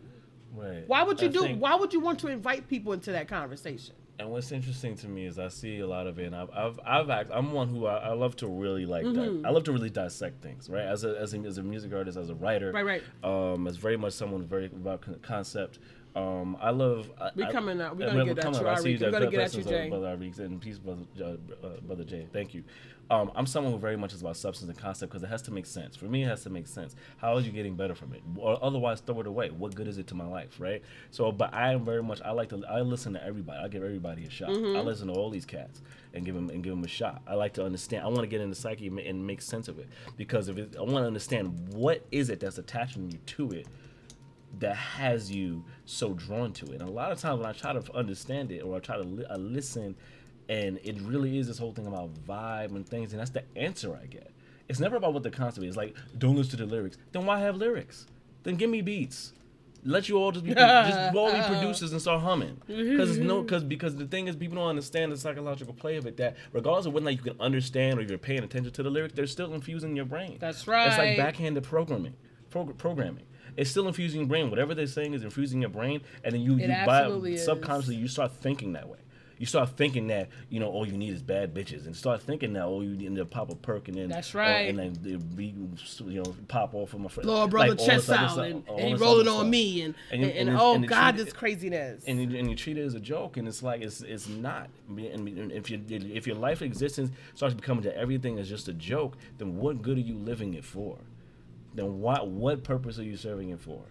right Why would you I do think- why would you want to invite people into that conversation? And what's interesting to me is I see a lot of it. And I've, I've, I've act, I'm one who I, I love to really like. Mm-hmm. I love to really dissect things, right? As a, as a as a music artist, as a writer, Right, right. Um, as very much someone very about con- concept. Um, I love. We I- coming out. We gonna get at you, out. I see Ariq. We gonna get at you, Jay. Brother Ariq, and peace, brother, uh, uh, brother Jay. Thank you. Um, I'm someone who very much is about substance and concept because it has to make sense. For me, it has to make sense. How are you getting better from it? Or otherwise, throw it away. What good is it to my life, right? So, but I am very much. I like to. I listen to everybody. I give everybody a shot. Mm-hmm. I listen to all these cats and give them and give them a shot. I like to understand. I want to get in the psyche and and make sense of it because if it, I want to understand what is it that's attaching you to it that has you so drawn to it. And a lot of times when I try to understand it or I try to li- I listen, and it really is this whole thing about vibe and things, and that's the answer I get. It's never about what the concept is. Like, don't listen to the lyrics. Then why have lyrics? Then give me beats. Let you all just be <laughs> just all be producers and start humming. Because no, because because the thing is, people don't understand the psychological play of it. That regardless of whether you can understand or you're paying attention to the lyrics, they're still infusing your brain. That's right. It's like backhanded programming. Prog- programming. It's still infusing your brain. Whatever they're saying is infusing your brain, and then you, It you buy subconsciously you start thinking that way. You start thinking that you know all you need is bad bitches, and start thinking that all you need to pop a perk and then That's uh, right. and then be, you know pop off from a friend. Blow a brother Like, chest out stuff- and, and he rolling on stuff. me and And and, and, oh God, this craziness. and you, and you treat it as a joke, and it's like it's it's not. And if you if your life existence starts becoming that everything is just a joke, then what good are you living it for? Then what what purpose are you serving it for?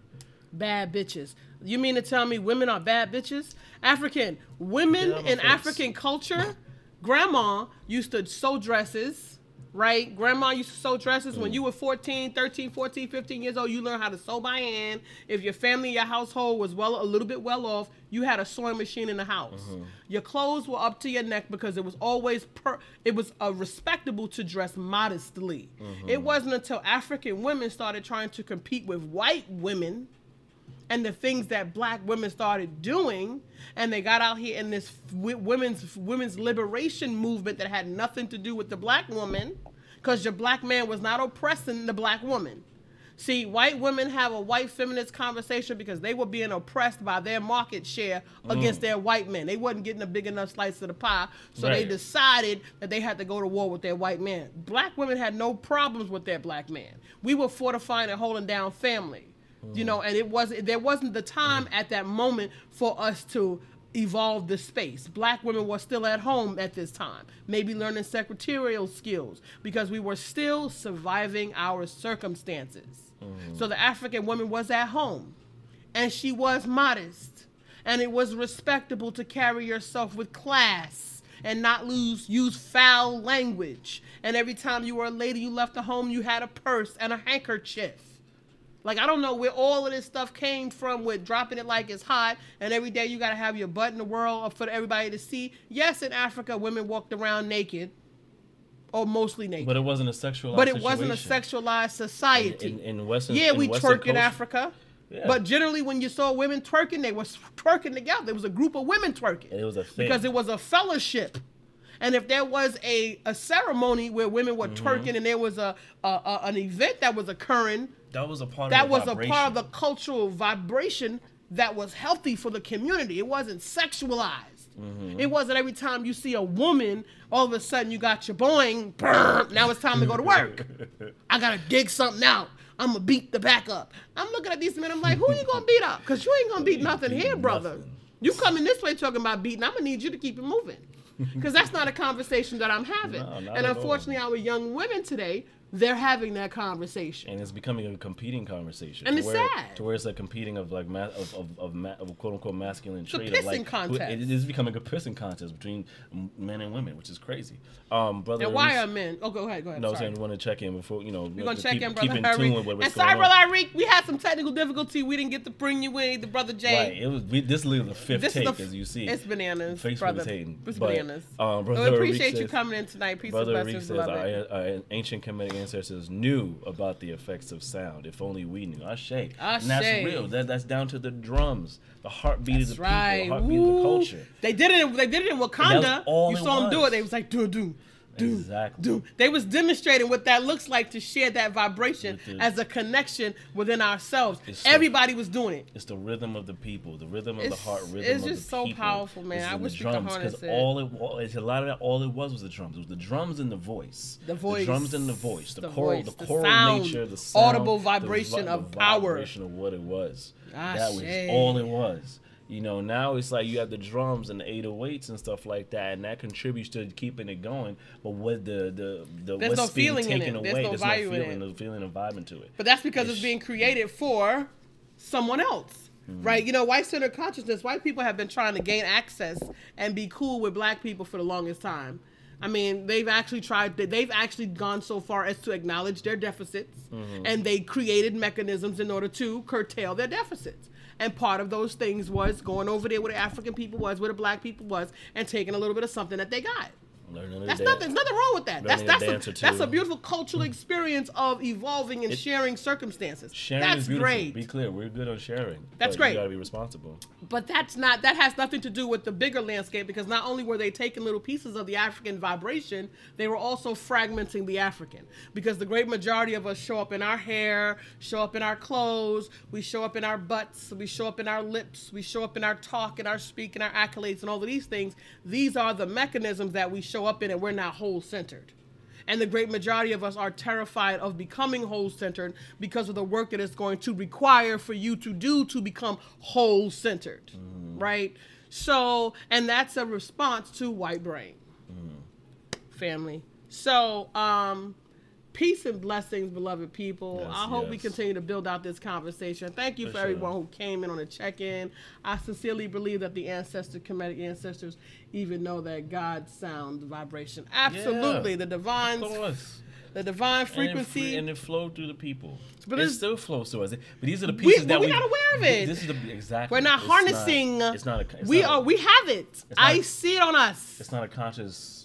bad bitches. You mean to tell me women are bad bitches? African women Get out my in face. African culture, grandma used to sew dresses, right? Grandma used to sew dresses Mm. when you were 14, 13, 14, 15 years old. You learned how to sew by hand. If your family, your household was well a little bit well off, you had a sewing machine in the house. Mm-hmm. Your clothes were up to your neck because it was always per it was uh, respectable to dress modestly. Mm-hmm. It wasn't until African women started trying to compete with white women and the things that black women started doing and they got out here in this women's women's liberation movement that had nothing to do with the black woman because your black man was not oppressing the black woman See, white women have a white feminist conversation because they were being oppressed by their market share mm. against their white men. They wasn't getting a big enough slice of the pie, so they decided that they had to go to war with their white man. Black women had no problems with their black man. We were fortifying and holding down family, you know, and it wasn't there wasn't the time at that moment for us to evolve the space. Black women were still at home at this time, maybe learning secretarial skills because we were still surviving our circumstances. Mm. So the African woman was at home and she was modest and it was respectable to carry yourself with class and not lose use foul language and every time you were a lady you left the home you had a purse and a handkerchief like I don't know where all of this stuff came from with dropping it like it's hot and every day you got to have your butt in the world for everybody to see. Yes, in Africa women walked around naked or mostly naked. But it wasn't a sexualized. But it wasn't a sexualized society. In, in, in Western, yeah, we Western twerk in Africa. Yeah. But generally, when you saw women twerking, they were twerking together. There was a group of women twerking. It was a thing. because it was a fellowship. And if there was a, a ceremony where women were Mm-hmm. twerking and there was a, a, a an event that was occurring, that was a part that of the was a part of the cultural vibration that was healthy for the community. It wasn't sexualized. Mm-hmm. It wasn't every time you see a woman, all of a sudden you got your boing, now it's time to go to work. <laughs> I gotta dig something out. I'm gonna beat the back up. I'm looking at these men, I'm like, who are you gonna beat up? Because you ain't gonna beat <laughs> nothing here, brother. nothing. You coming this way talking about beating, I'm gonna need you to keep it moving. Because that's not a conversation that I'm having. <laughs> No, and unfortunately, our young women today, they're having that conversation. and it's becoming a competing conversation. And it's where, sad. To where it's a competing of like ma- of of of, ma- of quote unquote masculine a trait. pissing of like, contest. It is becoming a pissing contest between men and women, which is crazy. Um, brother. And why are men? Oh, go ahead, go ahead. No, sorry. saying we want to check in before you know. We're gonna check keep, in, keep brother in tune with what's And sorry, brother. Harry, we had some technical difficulty. We didn't get to bring you in, the brother Jay. Right, it was we, this is literally the fifth This take the f- as you see. It's bananas, Facebook brother. is hating. It's But, bananas. Um, we brother appreciate Reek you says- coming in tonight. Peace Brother and Reek blessings, says, beloved. our, our ancient Kemetic ancestors knew about the effects of sound. If only we knew. I Ashe. And that's real. That, that's down to the drums, the heartbeat That's of the right. people, the heartbeat of the culture. They did it. In, they did it in Wakanda. You saw them do it. They was like, do do do Exactly. do. They was demonstrating what that looks like to share that vibration the- as a connection within ourselves. It's Everybody was doing it. It's the rhythm of the people, the rhythm of the heart, rhythm it's of just the so people. powerful, man. It's I wish the we could drums harness it. all it was, it's a lot of that. All it was was the drums. It was the drums and the voice. The voice. The drums and the voice. The, The choral, voice, the the choral sound, nature, the sound, audible the vibration vi- of the power. vibration of what it was. that was all it was. You know, now it's like you have the drums and the 808s and stuff like that, and that contributes to keeping it going. But what the the the There's what's no being taken it. There's away? no there's no in feeling, no feeling and vibing to it. But that's because it's Ish. being created for someone else. Mm-hmm. Right? You know, white centered consciousness, white people have been trying to gain access and be cool with black people for the longest time. I mean, they've actually tried, they've actually gone so far as to acknowledge their deficits Mm-hmm. and they created mechanisms in order to curtail their deficits. And part of those things was going over there where the African people was, where the black people was, and taking a little bit of something that they got. Learning That's nothing. There's nothing wrong with that. That's Learning that's dance a, that's a beautiful cultural experience of evolving and sharing circumstances. Sharing that's is beautiful. great. Be clear, we're good on sharing. That's great. You gotta be responsible. But that's not that has nothing to do with the bigger landscape because not only were they taking little pieces of the African vibration, they were also fragmenting the African. Because the great majority of us show up in our hair, show up in our clothes, we show up in our butts, we show up in our lips, we show up in our talk and our speak and our accolades and all of these things. These are the mechanisms that we show up in and we're not whole centered. And the great majority of us are terrified of becoming whole centered because of the work that it's going to require for you to do to become whole centered. Right? So, and that's a response to white brain family. So, um, peace and blessings, beloved people. Yes, I hope we continue to build out this conversation. Thank you for, For everyone who came in on a check-in. I sincerely believe that the ancestor, Kemetic ancestors, even know that God sound vibration. Absolutely, Yeah. the divine, Of course. the divine And it, frequency. and it flowed through the people. But it still flows through us. But these are the pieces but that we're we not aware of it. This is the exactly. We're not it's harnessing. Not, it's not a. It's we not are. A, we have it. I see it on us. It's not a conscious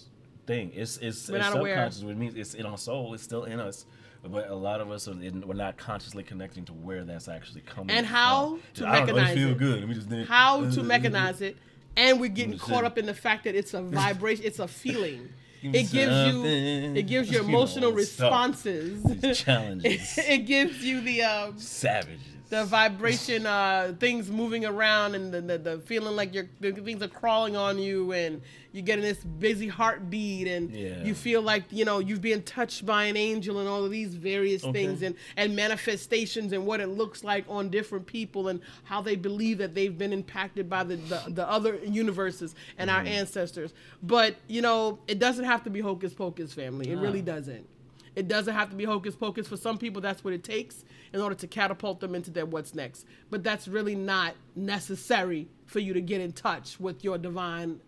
thing. It's it's, We're it's not aware. which means it's in our soul. It's still in us. But a lot of us are in, we're not consciously connecting to where that's actually coming. From. And how from. to I don't know, mechanize it feel good. Let me just how to mechanize it, and we're getting caught up in the fact that it's a <laughs> vibration, it's a feeling. It gives you it gives you <laughs> You know, emotional stuff. responses. Challenges. <laughs> it gives you the um, Savages. The vibration, uh, things moving around, and the, the, the feeling like you're things are crawling on you, and you're getting this busy heartbeat, and Yeah. you feel like you know you've been touched by an angel, and all of these various Okay. things, and and manifestations, and what it looks like on different people, and how they believe that they've been impacted by the the, the other universes and our ancestors. But you know, it doesn't have to be hocus pocus, family. It really doesn't. It doesn't have to be hocus pocus. For some people, that's what it takes in order to catapult them into their what's next. But that's really not necessary for you to get in touch with your divine,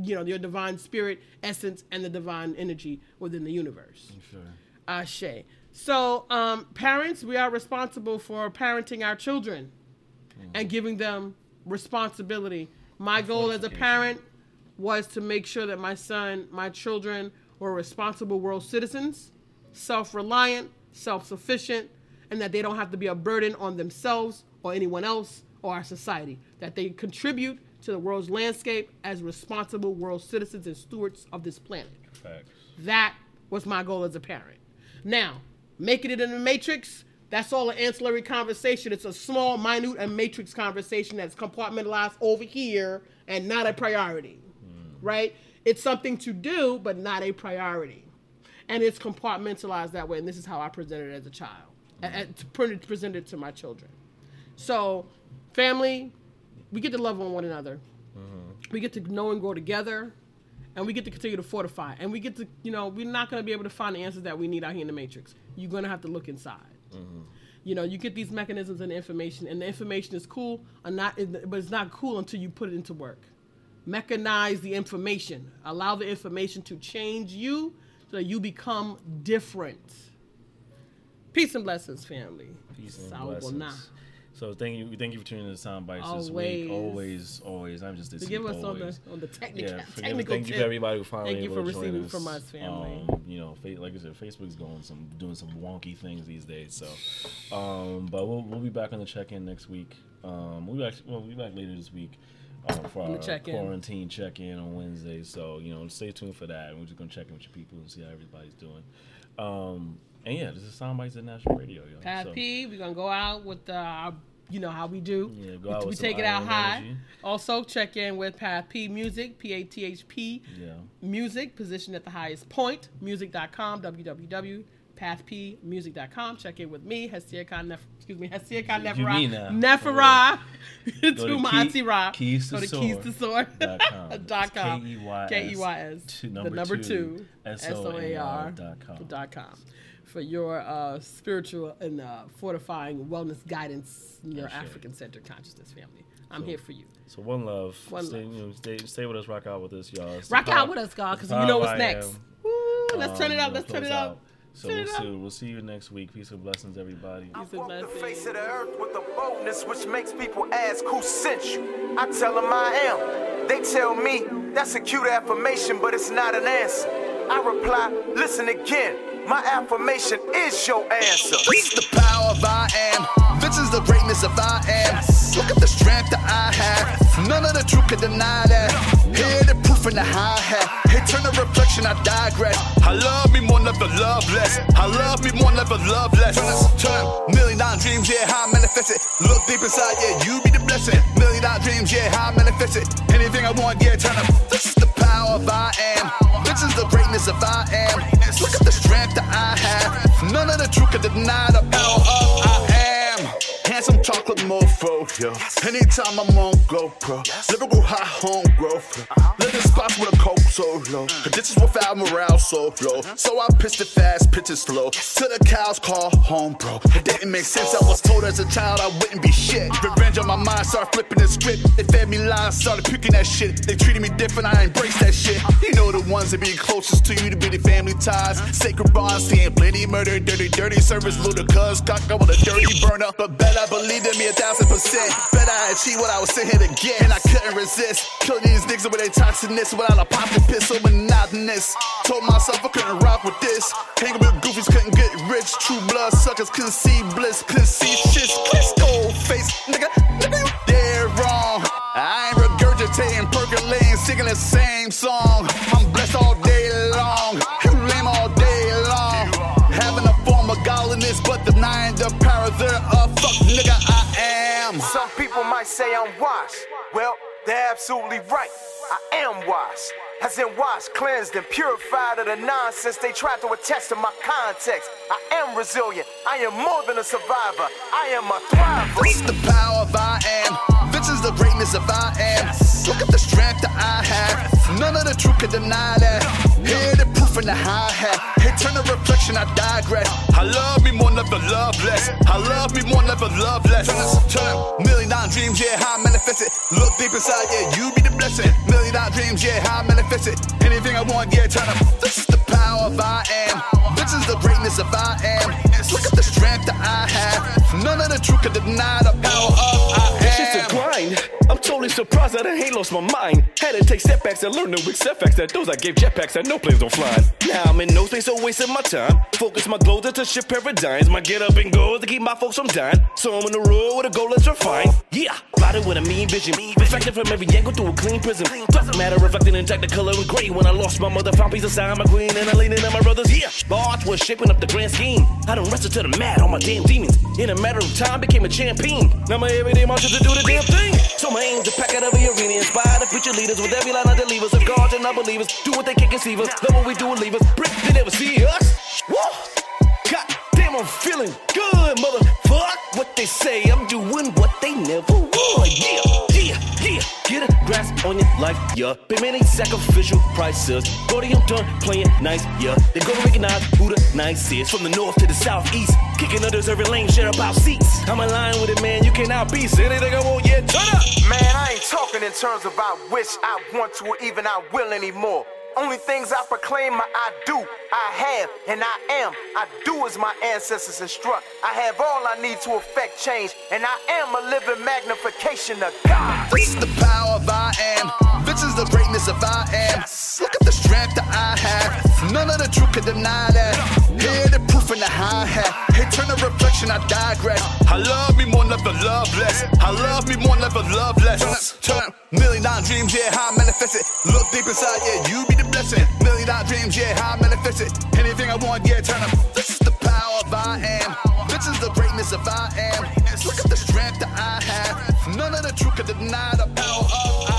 you know, your divine spirit, essence, and the divine energy within the universe. Sure. Ashe. So, um, parents, we are responsible for parenting our children and giving them responsibility. My goal as a parent was to make sure that my son, my children, were responsible world citizens, self reliant, self sufficient, and that they don't have to be a burden on themselves or anyone else or our society. That they contribute to the world's landscape as responsible world citizens and stewards of this planet. Facts. That was my goal as a parent. Now, making it in the matrix, that's all an ancillary conversation. It's a small, minute, and matrix conversation that's compartmentalized over here and not a priority, hmm. right? It's something to do, but not a priority. And it's compartmentalized that way. And this is how I presented it as a child, and, and to present it to my children. So, family, we get to love on one another. Mm-hmm. We get to know and grow together and we get to continue to fortify and we get to you know we're not going to be able to find the answers that we need out here in the matrix you're going to have to look inside mm-hmm. you know you get these mechanisms and information and the information is cool or not but it's not cool until you put it into work mechanize the information allow the information to change you so that you become different peace and blessings family Peace and blessings. So thank you, thank you for tuning in to Soundbites this Always. week. Always, always. I'm just this Forgive week, us on the on the technical Yeah, technical thank you tip. for everybody who finally Thank you for to join receiving us. from us, family. Um, you know, fa- like I said, Facebook's going some doing some wonky things these days. So, um, but we'll we'll be back on the check in next week. Um, we'll be back. Well, we'll be back later this week. Uh, for our check-in. quarantine check-in on Wednesday, so you know, stay tuned for that. We're just gonna check in with your people and see how everybody's doing. Um, and yeah, this is Soundbites at National Radio, yo. Pat so, P, we're gonna go out with uh, our, you know how we do. Yeah, go we, out we some take it out high. energy. Also, check in with Path P Music, P A T H P Yeah. Music, positioned at the highest point. Music.com, www.pathpmusic.com. Check in with me, Hestia Khan, excuse me, Hestia Khan me now. Nefera. Nefera. <laughs> Go to to my auntie Ra. keys to Go to keys to soar. dot com. <laughs> K-E-Y-S the number two. S-O-A-R dot com. For your uh, spiritual and uh, fortifying wellness guidance in your African centered consciousness family. I'm So- here for you. So one love. One stay, love. You know, stay, stay with us. Rock out with us, y'all. It's Rock out with us, God, because you know what's next. Woo, let's turn it Um, up. Let's turn it out. Up. So we'll see, we'll see you next week. Peace and blessings, everybody. Peace and Walk the blessings. face of the earth with a boldness which makes people ask who sent you. I tell them I am. They tell me that's a cute affirmation, but it's not an answer. I reply, listen again. My affirmation is your answer. This is the power of I am. This is the greatness of I am. Look at the strength that I have. None of the truth can deny that. Hear the proof in the hi hat. Turn the reflection, I digress. I love me more, never love less. I love me more, never love less. Turn, turn. Million dollar dreams, yeah, how I manifest it. Look deep inside, yeah, you be the blessing. Million dollar dreams, yeah, how I manifest it. Anything I want, yeah, turn up. This is the power of I am. This is the greatness of I am. Look at the strength that I have. None of the truth can deny the power of I chocolate mofo, yo. Anytime I'm on GoPro, lyrical high home growth. Uh-huh. Living spots with a coke so low. Mm. Conditions without morale so low. Mm-hmm. So I pitched it fast, pitch it slow. Till the cows call home, bro. It didn't make sense. I was told as a child I wouldn't be shit. Uh-huh. Revenge on my mind, started flipping the script. They fed me lies, started picking that shit. They treated me different, I embraced that shit. You know the ones that be closest to you to be the family ties. Uh-huh. Sacred bonds, seeing plenty murder, dirty, dirty service, ludicrous. Cock up with a dirty burner. But bet I believed in me a thousand percent. Bet I achieved what I was sent here to get. And I couldn't resist. Killing these niggas with their toxicness without a popping pistol monotonous. Told myself I couldn't rock with this. Hanging with goofies couldn't get rich. True blood suckers couldn't see bliss, couldn't see shit. Chris gold face, nigga, dead wrong. I ain't regurgitating, percolating, singing the same song. I'm blessed all day might say I'm washed. Well, they're absolutely right. I am washed. As in washed, cleansed, and purified of the nonsense they tried to attach to my context. I am resilient. I am more than a survivor. I am a thriver. This is the power of I am. This is the greatness of I am. Look at the strength that I have. None of the truth can deny that. Hear the proof in the hi hat. Eternal reflection, I digress. I love me more, never love less. I love me more, never love less. Turn up, million dollar dreams, yeah, how I manifest it. Look deep inside, yeah, you be the blessing. Million dollar dreams, yeah, how I manifest it. Anything I want, yeah, turn up. This is the power of I am. This is the greatness of I am. Look at the strength that I have. None of the truth can deny the power of I am. It's just a grind. Surprised that I ain't lost my mind. Had to take setbacks and learn to accept facts that those I gave jetpacks that no planes don't fly. Now I'm in no space, so wasting my time. Focus my goals to shift paradigms. My get up and go to keep my folks from dying. So I'm on the road with a goal that's refined. Yeah, body with a mean vision. Reflected from every angle through a clean prism. Doesn't matter, reflecting in technicolor and gray. When I lost my mother, found peace inside my queen, and I leaned in on my brothers. Yeah, Barge was shaping up the grand scheme. I done wrestled to the mat all my damn demons. In a matter of time, became a champion. Now my everyday is to do the damn thing. So my aim's to pack out every arena, inspire the future leaders with every line of the levers. Of gods and unbelievers, do what they can't conceive us. Love what we do and leave us. Brick, they never see us. Woo! God damn, I'm feeling good, motherfuck. What they say, I'm doing what they never would. Yeah. Get a grasp on your life, yeah. Pay many sacrificial prices. Brody, I'm done playing nice, yeah. They gonna recognize who the nice is. From the north to the southeast, kicking every lane, share about seats. I'm aligned with it, man. You cannot be. Anything I want, yeah. Turn up. Man, I ain't talking in terms of I wish, I want to, or even I will anymore. Only things I proclaim, I, I do, I have, and I am. I do as my ancestors instruct. I have all I need to affect change, and I am a living magnification of God. This is the power of I am. This is the greatness of I am. Look at the strength that I have. None of the truth can deny that. Hear the proof in the high hat. Eternal reflection, I digress. I love me more, never love less. I love me more, never love less. Turn up, turn up. Million dollar dreams, yeah, how I manifest it. Look deep inside, yeah, you be the blessing. Million dollar dreams, yeah, how I manifest it. Anything I want, yeah, turn up. This is the power of I am. This is the greatness of I am. Look at the strength that I have. None of the truth can deny the power of